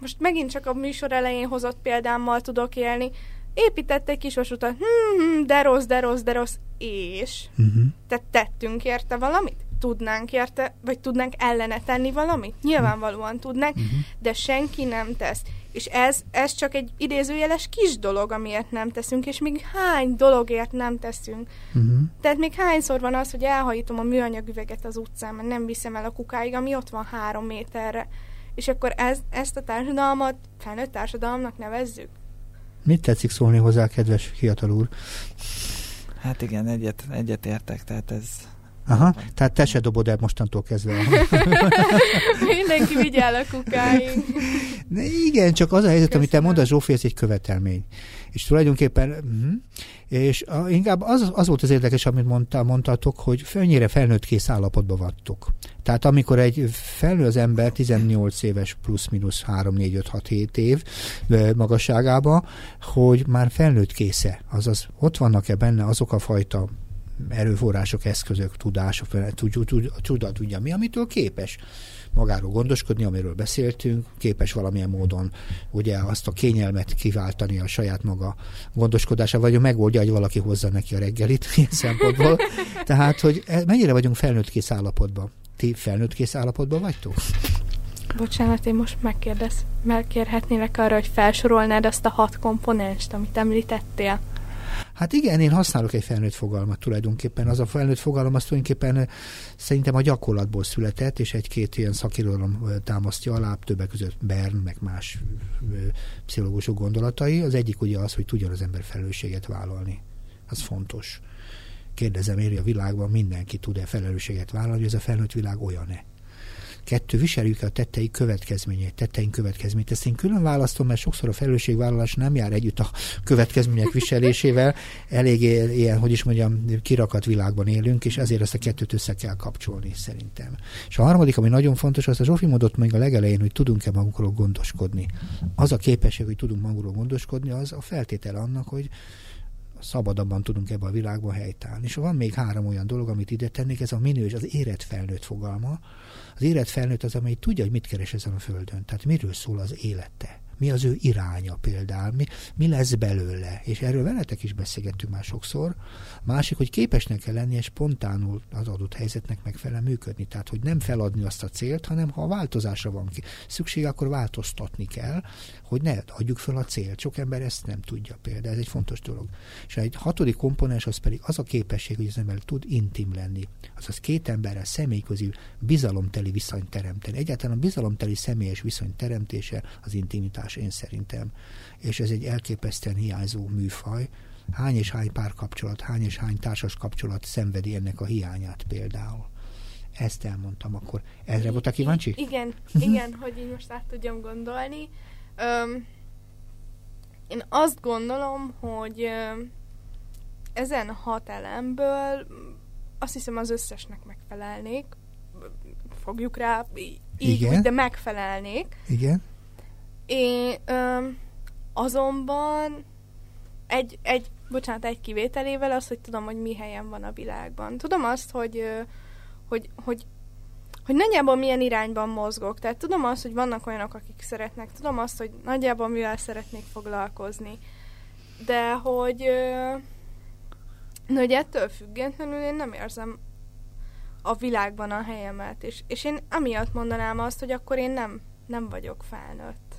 most megint csak a műsor elején hozott példámmal tudok élni, épített egy kis vasutat, hmm, de rossz, de rossz, de rossz, és uh-huh. tehát tettünk érte valamit? Tudnánk érte, vagy tudnánk ellene tenni valamit? Nyilvánvalóan tudnánk, uh-huh. de senki nem tesz. És ez, ez csak egy idézőjeles kis dolog, amiért nem teszünk, és még hány dologért nem teszünk. Uh-huh. Tehát még hányszor van az, hogy elhajítom a műanyag üveget az utcán, mert nem viszem el a kukáig, ami ott van három méterre. És akkor ez, ezt a társadalmat felnőtt társadalomnak nevezzük? Mit tetszik szólni hozzá, kedves fiatal úr? Hát igen, egyet, egyet értek, tehát ez... Aha, tehát te se dobod el mostantól kezdve. Mindenki vigyál a kukáig. De igen, csak az a helyzet, Köszönöm. amit te mondasz, Zsófi, ez egy követelmény. És tulajdonképpen, uh-huh, és inkább az, az volt az érdekes, amit mondta, mondtatok, hogy fölnyire felnőtt kész állapotban vagytok. Tehát amikor egy felnő az ember 18 éves plusz-minusz 3, 4, 5, 6, 7 év magasságába, hogy már felnőtt késze, azaz ott vannak-e benne azok a fajta erőforrások, eszközök, tudások, tudja, tudja mi, amitől képes magáról gondoskodni, amiről beszéltünk, képes valamilyen módon ugye azt a kényelmet kiváltani a saját maga gondoskodása, vagy megoldja, hogy valaki hozza neki a reggelit ilyen szempontból. Tehát, hogy e, mennyire vagyunk felnőtt kész állapotban? Ti felnőtt kész állapotban vagytok? Bocsánat, én most megkérdez, megkérhetnélek arra, hogy felsorolnád azt a hat komponenst, amit említettél? Hát igen, én használok egy felnőtt fogalmat tulajdonképpen. Az a felnőtt fogalom az tulajdonképpen szerintem a gyakorlatból született, és egy-két ilyen szakirodalom támasztja alá, többek között Bern, meg más pszichológusok gondolatai. Az egyik ugye az, hogy tudjon az ember felelősséget vállalni. Az fontos. Kérdezem, éri a világban mindenki tud-e felelősséget vállalni, hogy ez a felnőtt világ olyan-e? Kettő, viseljük a tettei következményét, tetteink következményét. Ezt én külön választom, mert sokszor a felelősségvállalás nem jár együtt a következmények viselésével. Elég ilyen, hogy is mondjam, kirakat világban élünk, és ezért ezt a kettőt össze kell kapcsolni szerintem. És a harmadik, ami nagyon fontos, az a Zsófi mondott még a legelején, hogy tudunk-e magunkról gondoskodni. Az a képesség, hogy tudunk magunkról gondoskodni, az a feltétel annak, hogy szabadabban tudunk ebbe a világba helytállni. És van még három olyan dolog, amit ide tennék, ez a minős, az érett felnőtt fogalma, az élet felnőtt az, amely tudja, hogy mit keres ezen a földön. Tehát miről szól az élete mi az ő iránya például, mi, mi lesz belőle. És erről veletek is beszélgettünk már sokszor. Másik, hogy képesnek kell lennie spontánul az adott helyzetnek megfelelően működni. Tehát, hogy nem feladni azt a célt, hanem ha a változásra van ki. szükség, akkor változtatni kell, hogy ne adjuk fel a célt. Sok ember ezt nem tudja például, ez egy fontos dolog. És egy hatodik komponens az pedig az a képesség, hogy az ember tud intim lenni. Azaz két emberrel személyközi bizalomteli viszonyt teremteni. Egyáltalán a bizalomteli személyes viszony teremtése az intimitás más, én szerintem. És ez egy elképesztően hiányzó műfaj. Hány és hány párkapcsolat, hány és hány társas kapcsolat szenvedi ennek a hiányát például. Ezt elmondtam akkor. Ezre voltak kíváncsi? Igen, igen, hogy így most át tudjam gondolni. Öm, én azt gondolom, hogy öm, ezen hat elemből azt hiszem az összesnek megfelelnék. Fogjuk rá így, Igen. úgy, de megfelelnék. Igen. Én ö, azonban egy, egy, bocsánat, egy kivételével az, hogy tudom, hogy mi helyen van a világban. Tudom azt, hogy, hogy, hogy hogy nagyjából milyen irányban mozgok. Tehát tudom azt, hogy vannak olyanok, akik szeretnek. Tudom azt, hogy nagyjából mivel szeretnék foglalkozni. De hogy, de hogy ettől függetlenül én nem érzem a világban a helyemet. És, és én amiatt mondanám azt, hogy akkor én nem, nem vagyok felnőtt.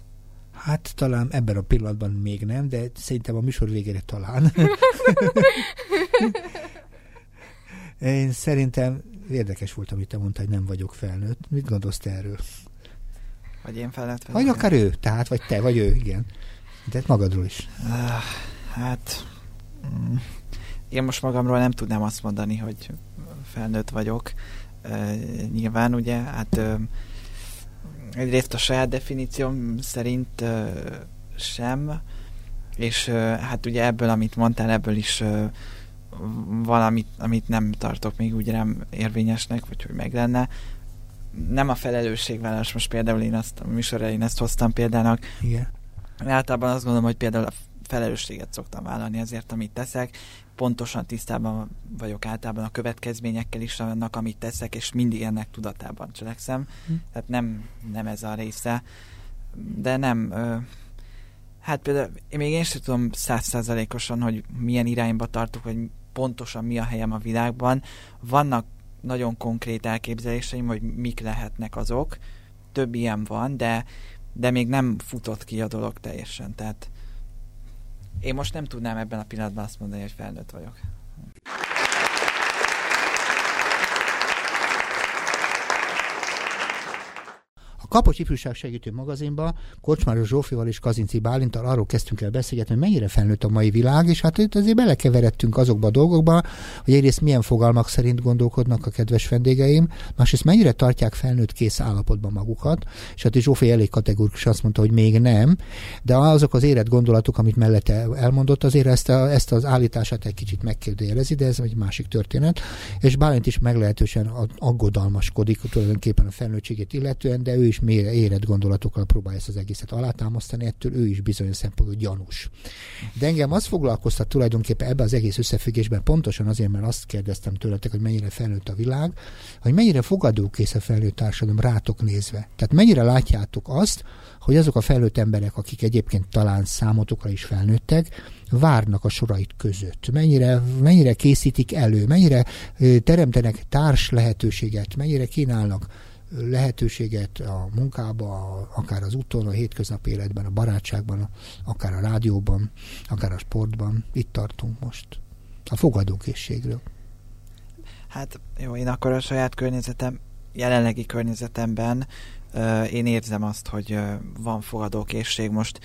Hát talán ebben a pillanatban még nem, de szerintem a műsor végére talán. Én szerintem érdekes volt, amit te mondtál, hogy nem vagyok felnőtt. Mit gondolsz te erről? Vagy én felnőtt Vagy akár ő, tehát, vagy te, vagy ő, igen. De magadról is. Uh, hát mm, én most magamról nem tudnám azt mondani, hogy felnőtt vagyok. Uh, nyilván ugye, hát egyrészt a saját definícióm szerint sem, és hát ugye ebből, amit mondtál, ebből is valamit, amit nem tartok még úgy nem érvényesnek, vagy hogy meg lenne. nem a felelősségvállalás, most például én azt a műsorra én ezt hoztam példának. Igen. Általában azt gondolom, hogy például a felelősséget szoktam vállalni azért, amit teszek. Pontosan tisztában vagyok általában a következményekkel is annak, amit teszek, és mindig ennek tudatában cselekszem. Hm. Tehát nem, nem ez a része. De nem, ö, hát például én még én sem tudom százszázalékosan, hogy milyen irányba tartok, vagy pontosan mi a helyem a világban. Vannak nagyon konkrét elképzeléseim, hogy mik lehetnek azok. Több ilyen van, de, de még nem futott ki a dolog teljesen. Tehát én most nem tudnám ebben a pillanatban azt mondani, hogy felnőtt vagyok. Kapocs Ifjúság Segítő magazinban Kocsmáros Zsófival és Kazinci Bálintal arról kezdtünk el beszélgetni, hogy mennyire felnőtt a mai világ, és hát itt azért belekeveredtünk azokba a dolgokba, hogy egyrészt milyen fogalmak szerint gondolkodnak a kedves vendégeim, másrészt mennyire tartják felnőtt kész állapotban magukat, és hát Zsófi elég kategórikus azt mondta, hogy még nem, de azok az érett gondolatok, amit mellette elmondott, azért ezt, a, ezt az állítását egy kicsit megkérdőjelezi, de ez egy másik történet, és Bálint is meglehetősen aggodalmaskodik tulajdonképpen a felnőttségét illetően, de ő is mélyre érett gondolatokkal próbálja ezt az egészet alátámasztani, ettől ő is bizonyos szempontból gyanús. De engem az foglalkoztat tulajdonképpen ebbe az egész összefüggésben pontosan azért, mert azt kérdeztem tőletek, hogy mennyire felnőtt a világ, hogy mennyire fogadókész a felnőtt társadalom rátok nézve. Tehát mennyire látjátok azt, hogy azok a felnőtt emberek, akik egyébként talán számotokra is felnőttek, várnak a sorait között? Mennyire, mennyire készítik elő? Mennyire teremtenek társ lehetőséget? Mennyire kínálnak lehetőséget a munkába, akár az úton, a hétköznapi életben, a barátságban, akár a rádióban, akár a sportban. Itt tartunk most. A fogadókészségről. Hát jó, én akkor a saját környezetem, jelenlegi környezetemben uh, én érzem azt, hogy uh, van fogadókészség. Most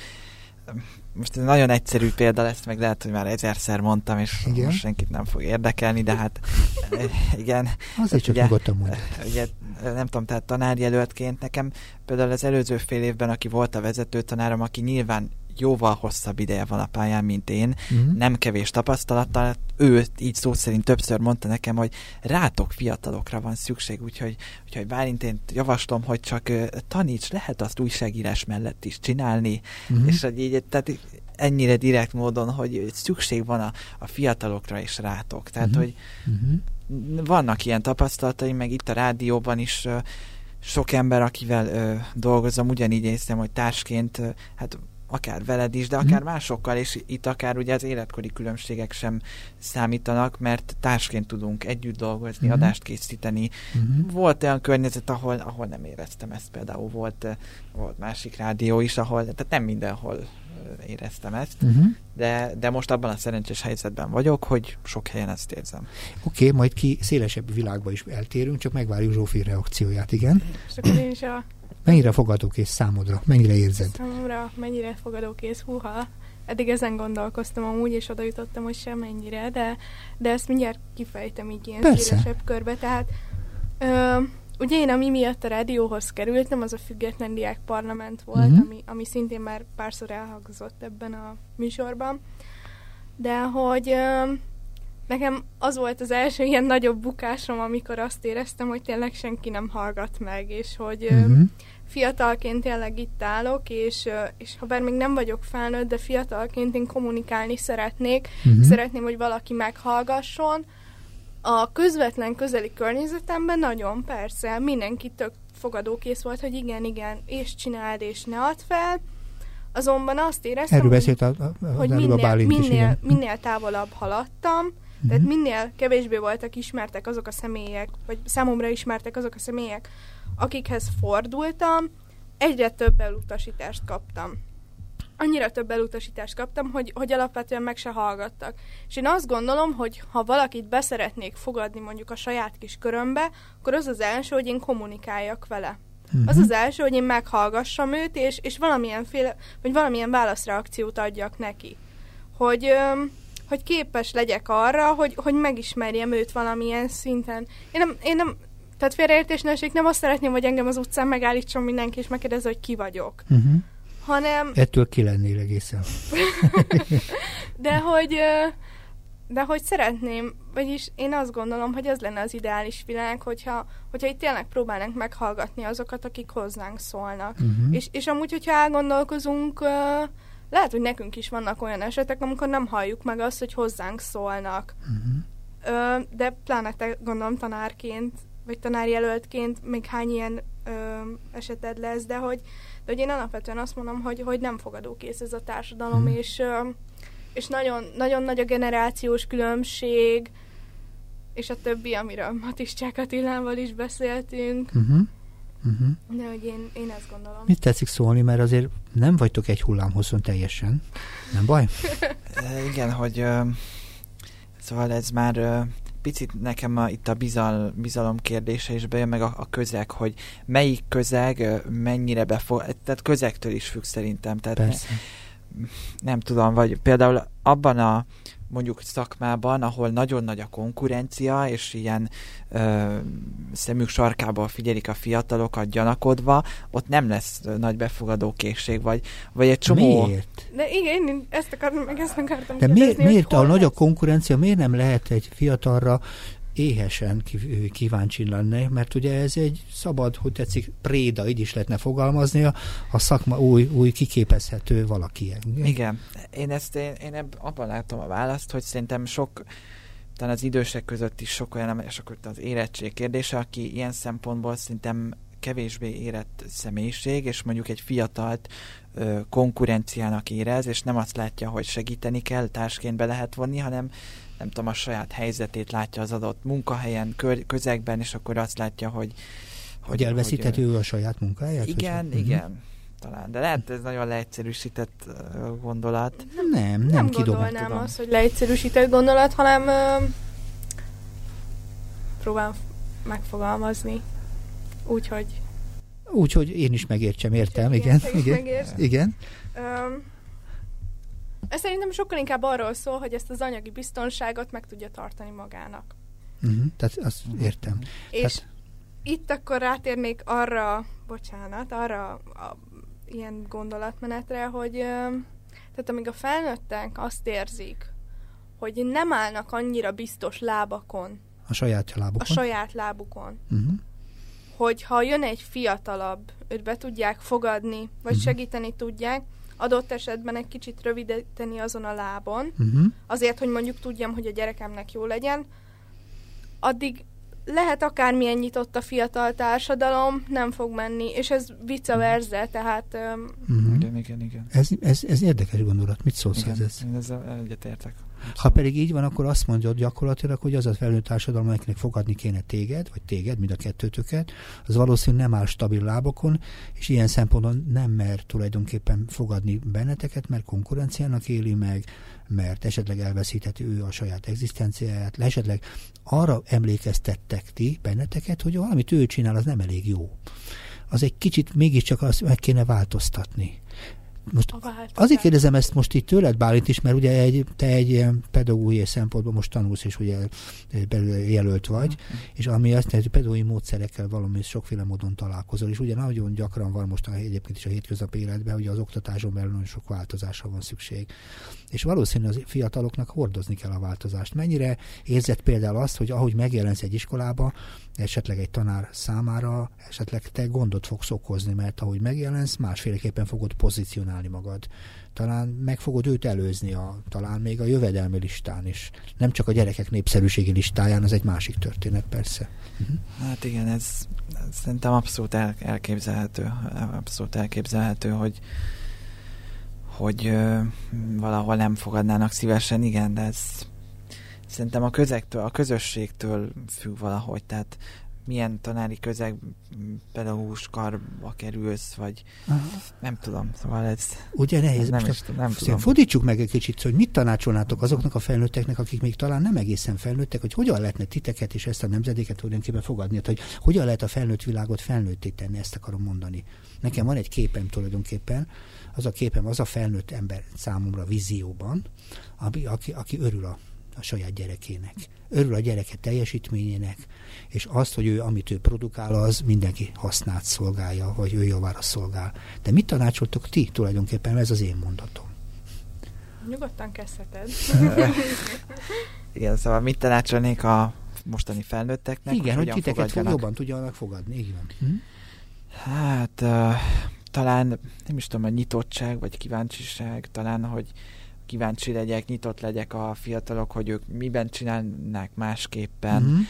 most ez nagyon egyszerű példa lesz, meg lehet, hogy már ezerszer mondtam, és igen. most senkit nem fog érdekelni, de hát igen. Azért csak ugye, nyugodtan ugye, nem tudom, tehát tanárjelöltként nekem például az előző fél évben, aki volt a vezető tanárom, aki nyilván jóval hosszabb ideje van a pályán, mint én, uh-huh. nem kevés tapasztalattal, ő így szó szerint többször mondta nekem, hogy rátok fiatalokra van szükség, úgyhogy, úgyhogy Bálint én javaslom, hogy csak uh, taníts, lehet azt újságírás mellett is csinálni, uh-huh. és hogy így, tehát ennyire direkt módon, hogy szükség van a, a fiatalokra és rátok. Tehát, uh-huh. hogy uh-huh. vannak ilyen tapasztalataim, meg itt a rádióban is uh, sok ember, akivel uh, dolgozom, ugyanígy érzem, hogy társként, uh, hát akár veled is, de akár mm. másokkal, és itt akár ugye az életkori különbségek sem számítanak, mert társként tudunk együtt dolgozni, mm. adást készíteni. Mm. Volt olyan környezet, ahol, ahol nem éreztem ezt, például volt, volt másik rádió is, ahol, tehát nem mindenhol éreztem ezt, uh-huh. de, de most abban a szerencsés helyzetben vagyok, hogy sok helyen ezt érzem. Oké, okay, majd ki szélesebb világba is eltérünk, csak megvárjuk Zsófi reakcióját, igen? És akkor én is a Mennyire fogadókész számodra? Mennyire érzed? Számomra mennyire fogadókész? Húha! Eddig ezen gondolkoztam amúgy, és oda jutottam, hogy sem mennyire, de, de ezt mindjárt kifejtem így ilyen Persze. szélesebb körbe. Tehát ö, ugye én, ami miatt a rádióhoz kerültem, az a Független Diák Parlament volt, uh-huh. ami, ami szintén már párszor elhangzott ebben a műsorban. De hogy ö, nekem az volt az első ilyen nagyobb bukásom, amikor azt éreztem, hogy tényleg senki nem hallgat meg, és hogy uh-huh fiatalként tényleg itt állok, és, és ha bár még nem vagyok felnőtt, de fiatalként én kommunikálni szeretnék, uh-huh. szeretném, hogy valaki meghallgasson. A közvetlen közeli környezetemben nagyon persze, mindenki tök fogadókész volt, hogy igen, igen, és csináld, és ne add fel. Azonban azt éreztem, Erről beszélt a, a, hogy minél, a minél, is, igen. minél távolabb haladtam, uh-huh. tehát minél kevésbé voltak ismertek azok a személyek, vagy számomra ismertek azok a személyek, akikhez fordultam, egyre több elutasítást kaptam. Annyira több elutasítást kaptam, hogy, hogy alapvetően meg se hallgattak. És én azt gondolom, hogy ha valakit beszeretnék fogadni mondjuk a saját kis körömbe, akkor az az első, hogy én kommunikáljak vele. Uh-huh. Az az első, hogy én meghallgassam őt, és, és valamilyen, féle, vagy valamilyen válaszreakciót adjak neki. Hogy, hogy képes legyek arra, hogy, hogy megismerjem őt valamilyen szinten. Én nem, én nem tehát félreértés ne nem azt szeretném, hogy engem az utcán megállítson mindenki, és megkérdezze, hogy ki vagyok. Uh-huh. Hanem... Ettől ki lennél egészen. De hogy, de hogy szeretném, vagyis én azt gondolom, hogy ez lenne az ideális világ, hogyha, hogyha itt tényleg próbálnánk meghallgatni azokat, akik hozzánk szólnak. Uh-huh. És, és amúgy, hogyha elgondolkozunk, uh, lehet, hogy nekünk is vannak olyan esetek, amikor nem halljuk meg azt, hogy hozzánk szólnak. Uh-huh. Uh, de pláne te gondolom tanárként, vagy tanárjelöltként még hány ilyen uh, eseted lesz, de hogy, de hogy én alapvetően azt mondom, hogy, hogy nem fogadókész ez a társadalom, uh-huh. és uh, és nagyon, nagyon nagy a generációs különbség, és a többi, amiről Matiscsák Attilával is beszéltünk. Uh-huh. Uh-huh. De hogy én, én ezt gondolom. Mit tetszik szólni, mert azért nem vagytok egy hullámhosszon teljesen. Nem baj? Igen, hogy uh, szóval ez már uh, picit nekem a, itt a bizal, bizalom kérdése is bejön, meg a, a közeg, hogy melyik közeg mennyire befog... Tehát közegtől is függ szerintem. Tehát Persze. Ne, nem tudom, vagy például abban a mondjuk szakmában, ahol nagyon nagy a konkurencia, és ilyen ö, szemük sarkába figyelik a fiatalokat gyanakodva, ott nem lesz nagy befogadó készség, vagy, vagy egy csomó... Miért? De igen, én ezt akartam, meg ezt akartam De kérdezni, miért, miért a nagy a konkurencia, miért nem lehet egy fiatalra éhesen kíváncsi lenne, mert ugye ez egy szabad, hogy tetszik, préda, így is lehetne fogalmazni, a, a szakma új, új kiképezhető valaki. Igen, én ezt én, én ebb, abban látom a választ, hogy szerintem sok talán az idősek között is sok olyan, és akkor az érettség kérdése, aki ilyen szempontból szerintem kevésbé érett személyiség, és mondjuk egy fiatalt ö, konkurenciának érez, és nem azt látja, hogy segíteni kell, társként be lehet vonni, hanem nem tudom, a saját helyzetét látja az adott munkahelyen, kör, közegben, és akkor azt látja, hogy... Hogy, elveszíthető hogy, ő a saját munkáját? Igen, hogy, igen. Uh-huh. Talán, de lehet ez nagyon leegyszerűsített gondolat. Nem, nem, nem, nem gondolnám azt, hogy leegyszerűsített gondolat, hanem uh, próbálom megfogalmazni. Úgyhogy... Úgyhogy én is megértsem, értem, igen. Igen, igen. igen. Um, ez szerintem sokkal inkább arról szól, hogy ezt az anyagi biztonságot meg tudja tartani magának. Uh-huh, tehát azt értem. És tehát... itt akkor rátérnék arra, bocsánat, arra a, ilyen gondolatmenetre, hogy tehát amíg a felnőttek azt érzik, hogy nem állnak annyira biztos lábakon. A saját lábukon? A saját lábukon. Uh-huh. Hogy ha jön egy fiatalabb, őt be tudják fogadni, vagy uh-huh. segíteni tudják, adott esetben egy kicsit rövidíteni azon a lábon, uh-huh. azért, hogy mondjuk tudjam, hogy a gyerekemnek jó legyen, addig lehet akármilyen nyitott a fiatal társadalom, nem fog menni, és ez vice versa, tehát... Uh-huh. Igen, igen, igen. Ez, ez, ez érdekes gondolat, mit szólsz igen, ez? Én ezzel egyetértek. Ha pedig így van, akkor azt mondod gyakorlatilag, hogy az a felnőtt társadalom, akinek fogadni kéne téged, vagy téged, mind a kettőtöket, az valószínűleg nem áll stabil lábokon, és ilyen szempontból nem mer tulajdonképpen fogadni benneteket, mert konkurenciának éli meg, mert esetleg elveszítheti ő a saját egzisztenciáját, esetleg arra emlékeztettek ti benneteket, hogy amit ő csinál, az nem elég jó. Az egy kicsit mégiscsak azt meg kéne változtatni. Most azért kérdezem ezt most itt tőled, Bálint is, mert ugye egy, te egy pedagógiai szempontból most tanulsz, és ugye belül jelölt vagy, uh-huh. és ami azt jelenti, hogy pedagógiai módszerekkel valami sokféle módon találkozol, és ugye nagyon gyakran van most egyébként is a hétköznapi életben, hogy az oktatáson belül nagyon sok változásra van szükség. És valószínűleg az fiataloknak hordozni kell a változást. Mennyire érzed például azt, hogy ahogy megjelensz egy iskolába, esetleg egy tanár számára, esetleg te gondot fogsz okozni, mert ahogy megjelensz, másféleképpen fogod pozícionálni magad. Talán meg fogod őt előzni, a, talán még a jövedelmi listán is. Nem csak a gyerekek népszerűségi listáján, az egy másik történet persze. Uh-huh. Hát igen, ez, ez szerintem abszolút el, elképzelhető, abszolút elképzelhető, hogy hogy ö, valahol nem fogadnának szívesen, igen, de ez szerintem a közegtől, a közösségtől függ valahogy, tehát milyen tanári közeg pedagógus karba kerülsz, vagy Aha. nem tudom, szóval ez... Ugye nehéz, nem, is, nem tudom. Fordítsuk meg egy kicsit, hogy mit tanácsolnátok azoknak a felnőtteknek, akik még talán nem egészen felnőttek, hogy hogyan lehetne titeket és ezt a nemzedéket tulajdonképpen fogadni, hogy hogyan lehet a felnőtt világot felnőtté tenni, ezt akarom mondani. Nekem van egy képem tulajdonképpen, az a képem, az a felnőtt ember számomra vízióban, aki, aki, aki örül a a saját gyerekének. Örül a gyereke teljesítményének, és azt, hogy ő, amit ő produkál, az mindenki hasznát szolgálja, vagy ő javára szolgál. De mit tanácsoltok ti tulajdonképpen? Ez az én mondatom. Nyugodtan kezdheted. Igen, szóval mit tanácsolnék a mostani felnőtteknek? Igen, hogy, hogy titeket fog, jobban tudjanak fogadni. Igen. Hm? Hát uh, talán nem is tudom, a nyitottság vagy kíváncsiság, talán, hogy kíváncsi legyek, nyitott legyek a fiatalok, hogy ők miben csinálnák másképpen. Mm-hmm.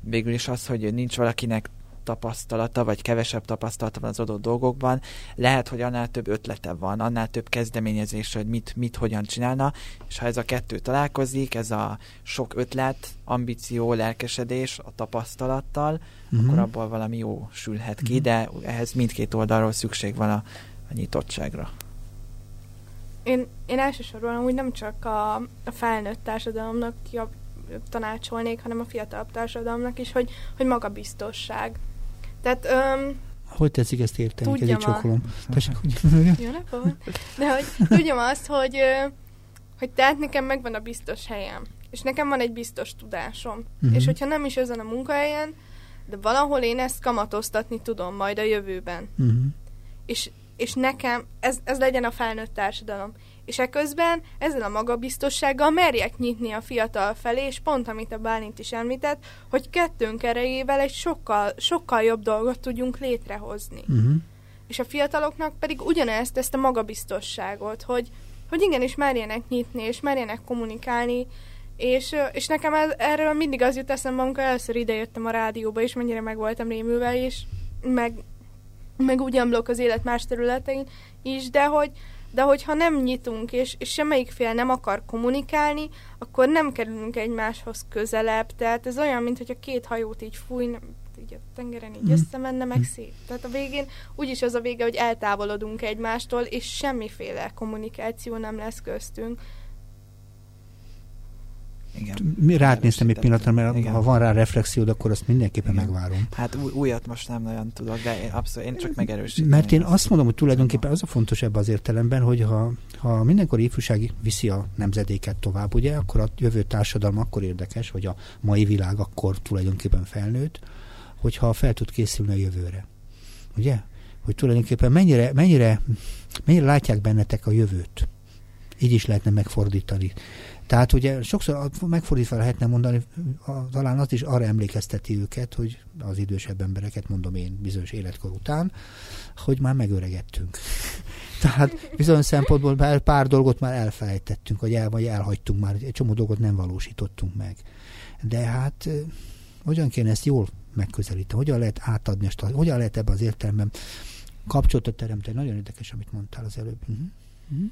Végül is az, hogy nincs valakinek tapasztalata, vagy kevesebb tapasztalata van az adott dolgokban, lehet, hogy annál több ötlete van, annál több kezdeményezés, hogy mit, mit hogyan csinálna, és ha ez a kettő találkozik, ez a sok ötlet, ambíció, lelkesedés a tapasztalattal, uh-huh. akkor abból valami jó sülhet ki, uh-huh. de ehhez mindkét oldalról szükség van a, a nyitottságra. Én, én elsősorban úgy nem csak a, a felnőtt társadalomnak tanácsolnék, hanem a fiatalabb társadalomnak is, hogy, hogy magabiztosság. Tehát, öm, hogy tetszik ezt érteni? Tudjam a... Tessék, Jó napot! De hogy tudjam azt, hogy, hogy tehát nekem megvan a biztos helyem. És nekem van egy biztos tudásom. Uh-huh. És hogyha nem is ezen a munkahelyen, de valahol én ezt kamatoztatni tudom majd a jövőben. Uh-huh. És, és nekem ez, ez legyen a felnőtt társadalom és ekközben ezzel a magabiztossággal merjek nyitni a fiatal felé, és pont amit a Bálint is említett, hogy kettőnk erejével egy sokkal, sokkal jobb dolgot tudjunk létrehozni. Uh-huh. És a fiataloknak pedig ugyanezt, ezt a magabiztosságot, hogy, hogy igenis merjenek nyitni, és merjenek kommunikálni, és, és nekem ez, erről mindig az jut eszembe, amikor először idejöttem a rádióba, és mennyire meg voltam rémülve, és meg, meg úgy az élet más területein is, de hogy, de hogyha nem nyitunk, és, és semmelyik fél nem akar kommunikálni, akkor nem kerülünk egymáshoz közelebb. Tehát ez olyan, mint hogy a két hajót így fúj, így a tengeren így mm. összemenne, meg szép. Tehát a végén úgyis az a vége, hogy eltávolodunk egymástól, és semmiféle kommunikáció nem lesz köztünk. Igen. Mi rád néztem egy pillanatra, mert Igen. ha van rá reflexiód, akkor azt mindenképpen Igen. megvárom. Hát új, újat most nem nagyon tudok, de én, abszolút, én csak megerősítem. Mert én azt mondom, hogy tulajdonképpen az a fontos ebben az értelemben, hogy ha, ha mindenkor ifjúság viszi a nemzedéket tovább, ugye, akkor a jövő társadalom akkor érdekes, hogy a mai világ akkor tulajdonképpen felnőtt, hogyha fel tud készülni a jövőre. Ugye? Hogy tulajdonképpen mennyire, mennyire, mennyire látják bennetek a jövőt. Így is lehetne megfordítani. Tehát ugye sokszor megfordítva lehetne mondani, talán azt is arra emlékezteti őket, hogy az idősebb embereket, mondom én bizonyos életkor után, hogy már megöregettünk. Tehát bizonyos szempontból már pár dolgot már elfelejtettünk, vagy, el, vagy elhagytunk már, egy csomó dolgot nem valósítottunk meg. De hát hogyan kéne ezt jól megközelíteni? Hogyan lehet átadni ezt? Hogyan lehet ebben az értelemben kapcsolatot teremteni? Nagyon érdekes, amit mondtál az előbb. Uh-huh. Uh-huh.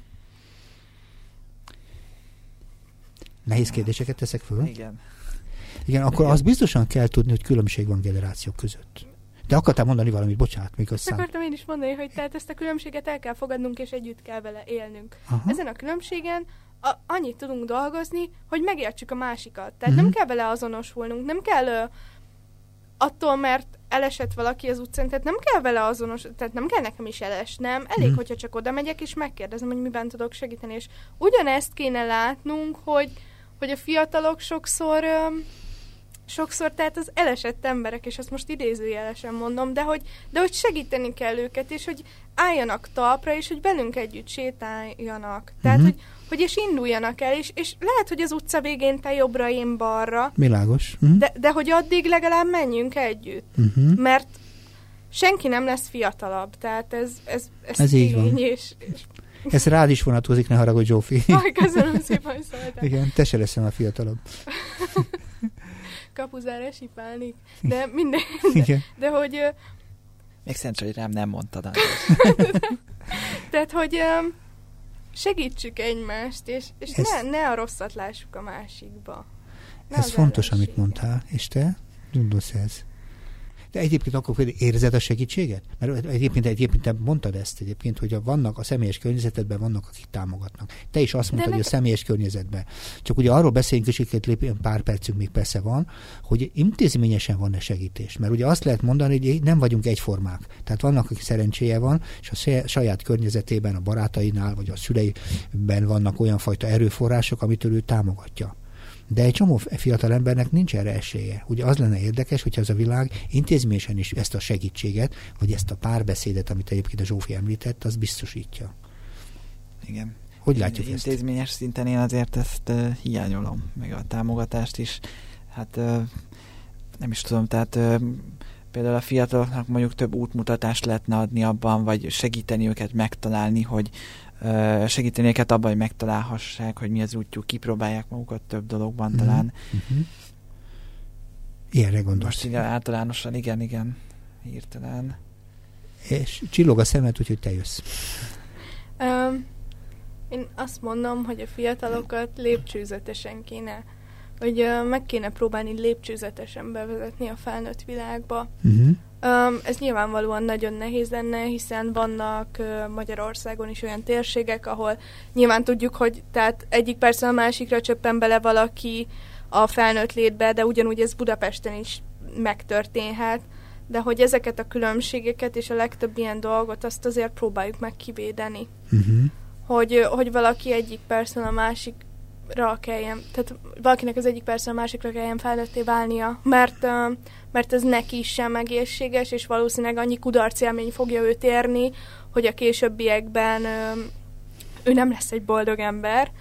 Nehéz kérdéseket teszek föl? Igen. Igen, akkor Igen. az biztosan kell tudni, hogy különbség van generációk között. De akartál mondani valamit, bocsánat, még azt akartam én is mondani, hogy tehát ezt a különbséget el kell fogadnunk, és együtt kell vele élnünk. Aha. Ezen a különbségen a, annyit tudunk dolgozni, hogy megértsük a másikat. Tehát uh-huh. nem kell vele azonosulnunk, nem kell ö, attól, mert elesett valaki az utcán, tehát nem kell vele azonos, tehát nem kell nekem is elesnem, elég, mm. hogyha csak oda megyek és megkérdezem, hogy miben tudok segíteni, és ugyanezt kéne látnunk, hogy hogy a fiatalok sokszor sokszor tehát az elesett emberek, és ezt most idézőjelesen mondom, de hogy, de hogy segíteni kell őket, és hogy álljanak talpra, és hogy velünk együtt sétáljanak. Tehát, uh-huh. hogy, hogy és induljanak el, és, és lehet, hogy az utca végén te jobbra, én balra. Világos. Uh-huh. De, de hogy addig legalább menjünk együtt. Uh-huh. Mert senki nem lesz fiatalabb, tehát ez, ez, ez, ez így van. És, és ez rád is vonatkozik, ne haragudj, Zsófi. Aj, köszönöm szépen, szóltál. Igen, te se leszel a fiatalabb. Kapuzára sipálni. De minden... De, Igen. de hogy... Még szerencsé, hogy rám nem mondtad. Tehát, hogy segítsük egymást, és, és ez... ne, ne a rosszat lássuk a másikba. Ne ez fontos, amit mondtál. És te? Gondolsz ez? De egyébként akkor érzed a segítséget? Mert egyébként, egyébként te mondtad ezt egyébként, hogy a, vannak a személyes környezetedben vannak, akik támogatnak. Te is azt mondtad, hogy a személyes környezetben. Csak ugye arról beszélünk, és egy pár percünk még persze van, hogy intézményesen van-e segítés. Mert ugye azt lehet mondani, hogy nem vagyunk egyformák. Tehát vannak, akik szerencséje van, és a saját környezetében, a barátainál, vagy a szüleiben vannak olyan fajta erőforrások, amitől ő támogatja. De egy csomó fiatal embernek nincs erre esélye. Ugye az lenne érdekes, hogyha ez a világ intézményesen is ezt a segítséget, vagy ezt a párbeszédet, amit egyébként a Zsófi említett, az biztosítja. Igen. Hogy látjuk ezt? Intézményes szinten én azért ezt uh, hiányolom, meg a támogatást is. Hát uh, nem is tudom, tehát uh, például a fiataloknak mondjuk több útmutatást lehetne adni abban, vagy segíteni őket megtalálni, hogy segíteni őket abban, hogy megtalálhassák, hogy mi az útjuk, kipróbálják magukat több dologban mm-hmm. talán. Mm-hmm. Ilyenre gondolsz. Most igen, általánosan igen, igen, hirtelen. És csillog a szemed, úgyhogy te jössz. Um, én azt mondom, hogy a fiatalokat lépcsőzetesen kéne, hogy uh, meg kéne próbálni lépcsőzetesen bevezetni a felnőtt világba. Uh-huh. Um, ez nyilvánvalóan nagyon nehéz lenne, hiszen vannak uh, Magyarországon is olyan térségek, ahol nyilván tudjuk, hogy tehát egyik persze a másikra csöppen bele valaki a felnőtt létbe, de ugyanúgy ez Budapesten is megtörténhet de hogy ezeket a különbségeket és a legtöbb ilyen dolgot azt azért próbáljuk meg kivédeni. Uh-huh. Hogy, hogy valaki egyik percen a másikra kelljen, tehát valakinek az egyik percen a másikra kelljen felnőtté válnia, mert, mert ez neki sem egészséges, és valószínűleg annyi kudarcélmény fogja őt érni, hogy a későbbiekben ő nem lesz egy boldog ember,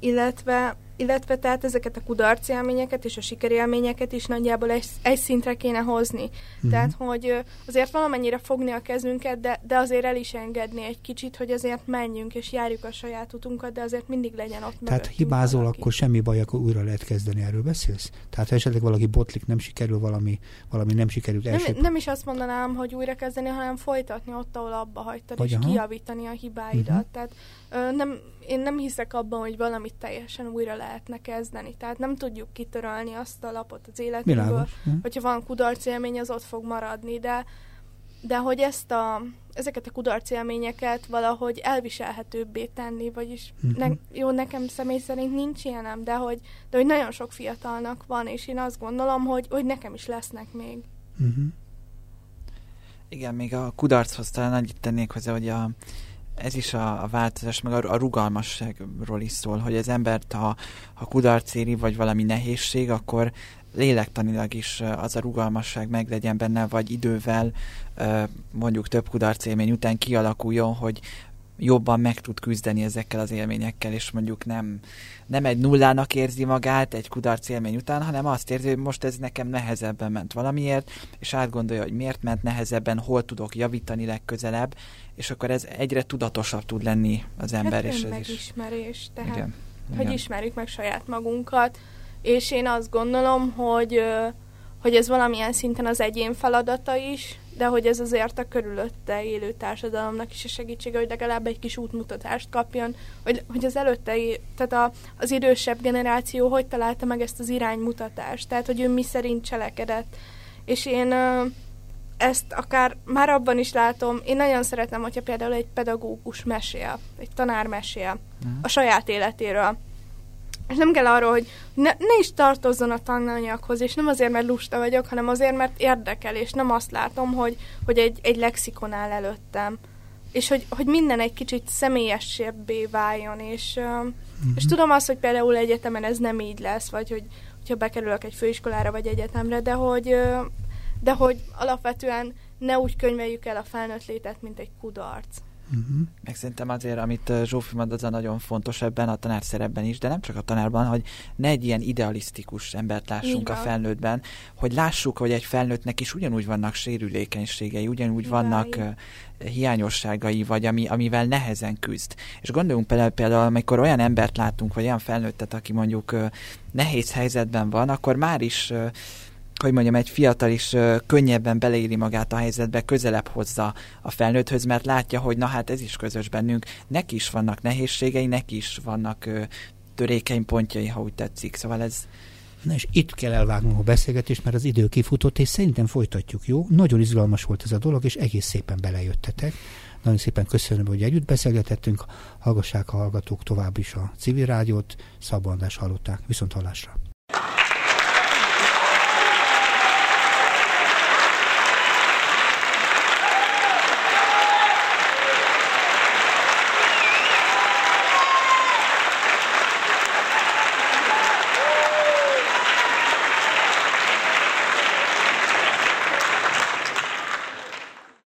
illetve illetve tehát ezeket a kudarc élményeket és a sikerélményeket is nagyjából egy, egy szintre kéne hozni. Mm-hmm. Tehát, hogy azért valamennyire fogni a kezünket, de, de azért el is engedni egy kicsit, hogy azért menjünk és járjuk a saját utunkat, de azért mindig legyen ott Tehát hibázol, valaki. akkor semmi baj, akkor újra lehet kezdeni, erről beszélsz? Tehát ha esetleg valaki botlik, nem sikerül valami, valami nem sikerült első... Nem, nem is azt mondanám, hogy újra kezdeni, hanem folytatni ott, ahol abba hagytad, vagy és aha. kijavítani a hibáidat. Uh-huh. Tehát ö, nem, én nem hiszek abban, hogy valamit teljesen újra lehetne kezdeni. Tehát nem tudjuk kitörölni azt a lapot az életünkből, hogyha van kudarc élmény, az ott fog maradni, de, de hogy ezt a, ezeket a kudarc élményeket valahogy elviselhetőbbé tenni, vagyis uh-huh. ne, jó, nekem személy szerint nincs ilyenem, de hogy, de hogy nagyon sok fiatalnak van, és én azt gondolom, hogy, hogy nekem is lesznek még. Uh-huh. Igen, még a kudarchoz talán annyit tennék hozzá, hogy a, ez is a, a változás, meg a, a rugalmasságról is szól, hogy az embert, ha, ha kudarc éri, vagy valami nehézség, akkor lélektanilag is az a rugalmasság meglegyen benne, vagy idővel mondjuk több kudarc élmény után kialakuljon, hogy jobban meg tud küzdeni ezekkel az élményekkel, és mondjuk nem, nem egy nullának érzi magát egy kudarc élmény után, hanem azt érzi, hogy most ez nekem nehezebben ment valamiért, és átgondolja, hogy miért ment nehezebben, hol tudok javítani legközelebb, és akkor ez egyre tudatosabb tud lenni az ember. Hát és ez megismerés, is... tehát igen, hogy igen. ismerjük meg saját magunkat, és én azt gondolom, hogy, hogy ez valamilyen szinten az egyén feladata is, de hogy ez azért a körülötte élő társadalomnak is a segítsége, hogy legalább egy kis útmutatást kapjon, hogy, hogy az előtte, tehát a, az idősebb generáció hogy találta meg ezt az iránymutatást, tehát hogy ő mi szerint cselekedett. És én ezt akár már abban is látom, én nagyon szeretem, hogyha például egy pedagógus mesél, egy tanár mesél uh-huh. a saját életéről. És nem kell arról, hogy ne, ne is tartozzon a tananyaghoz, és nem azért, mert lusta vagyok, hanem azért, mert érdekel, és nem azt látom, hogy, hogy egy, egy lexikon áll előttem. És hogy, hogy minden egy kicsit személyesebbé váljon, és, uh-huh. és tudom azt, hogy például egyetemen ez nem így lesz, vagy hogy, hogyha bekerülök egy főiskolára vagy egyetemre, de hogy, de hogy alapvetően ne úgy könyveljük el a felnőtt létet, mint egy kudarc. Uh-huh. Meg szerintem azért, amit Zsófi mond, az a nagyon fontos ebben a tanár szerepben is, de nem csak a tanárban, hogy ne egy ilyen idealisztikus embert lássunk a felnőttben, hogy lássuk, hogy egy felnőttnek is ugyanúgy vannak sérülékenységei, ugyanúgy Hibái. vannak hiányosságai, vagy ami, amivel nehezen küzd. És gondoljunk például, például, amikor olyan embert látunk, vagy olyan felnőttet, aki mondjuk nehéz helyzetben van, akkor már is hogy mondjam, egy fiatal is könnyebben beleéri magát a helyzetbe, közelebb hozza a felnőtthöz, mert látja, hogy na hát ez is közös bennünk, neki is vannak nehézségei, neki is vannak törékeny pontjai, ha úgy tetszik. Szóval ez, Na és itt kell elvágnunk a beszélgetést, mert az idő kifutott, és szerintem folytatjuk, jó? Nagyon izgalmas volt ez a dolog, és egész szépen belejöttetek. Nagyon szépen köszönöm, hogy együtt beszélgetettünk. Hallgassák a hallgatók tovább is a civil rádiót. Szabandás hallották. Viszont hallásra.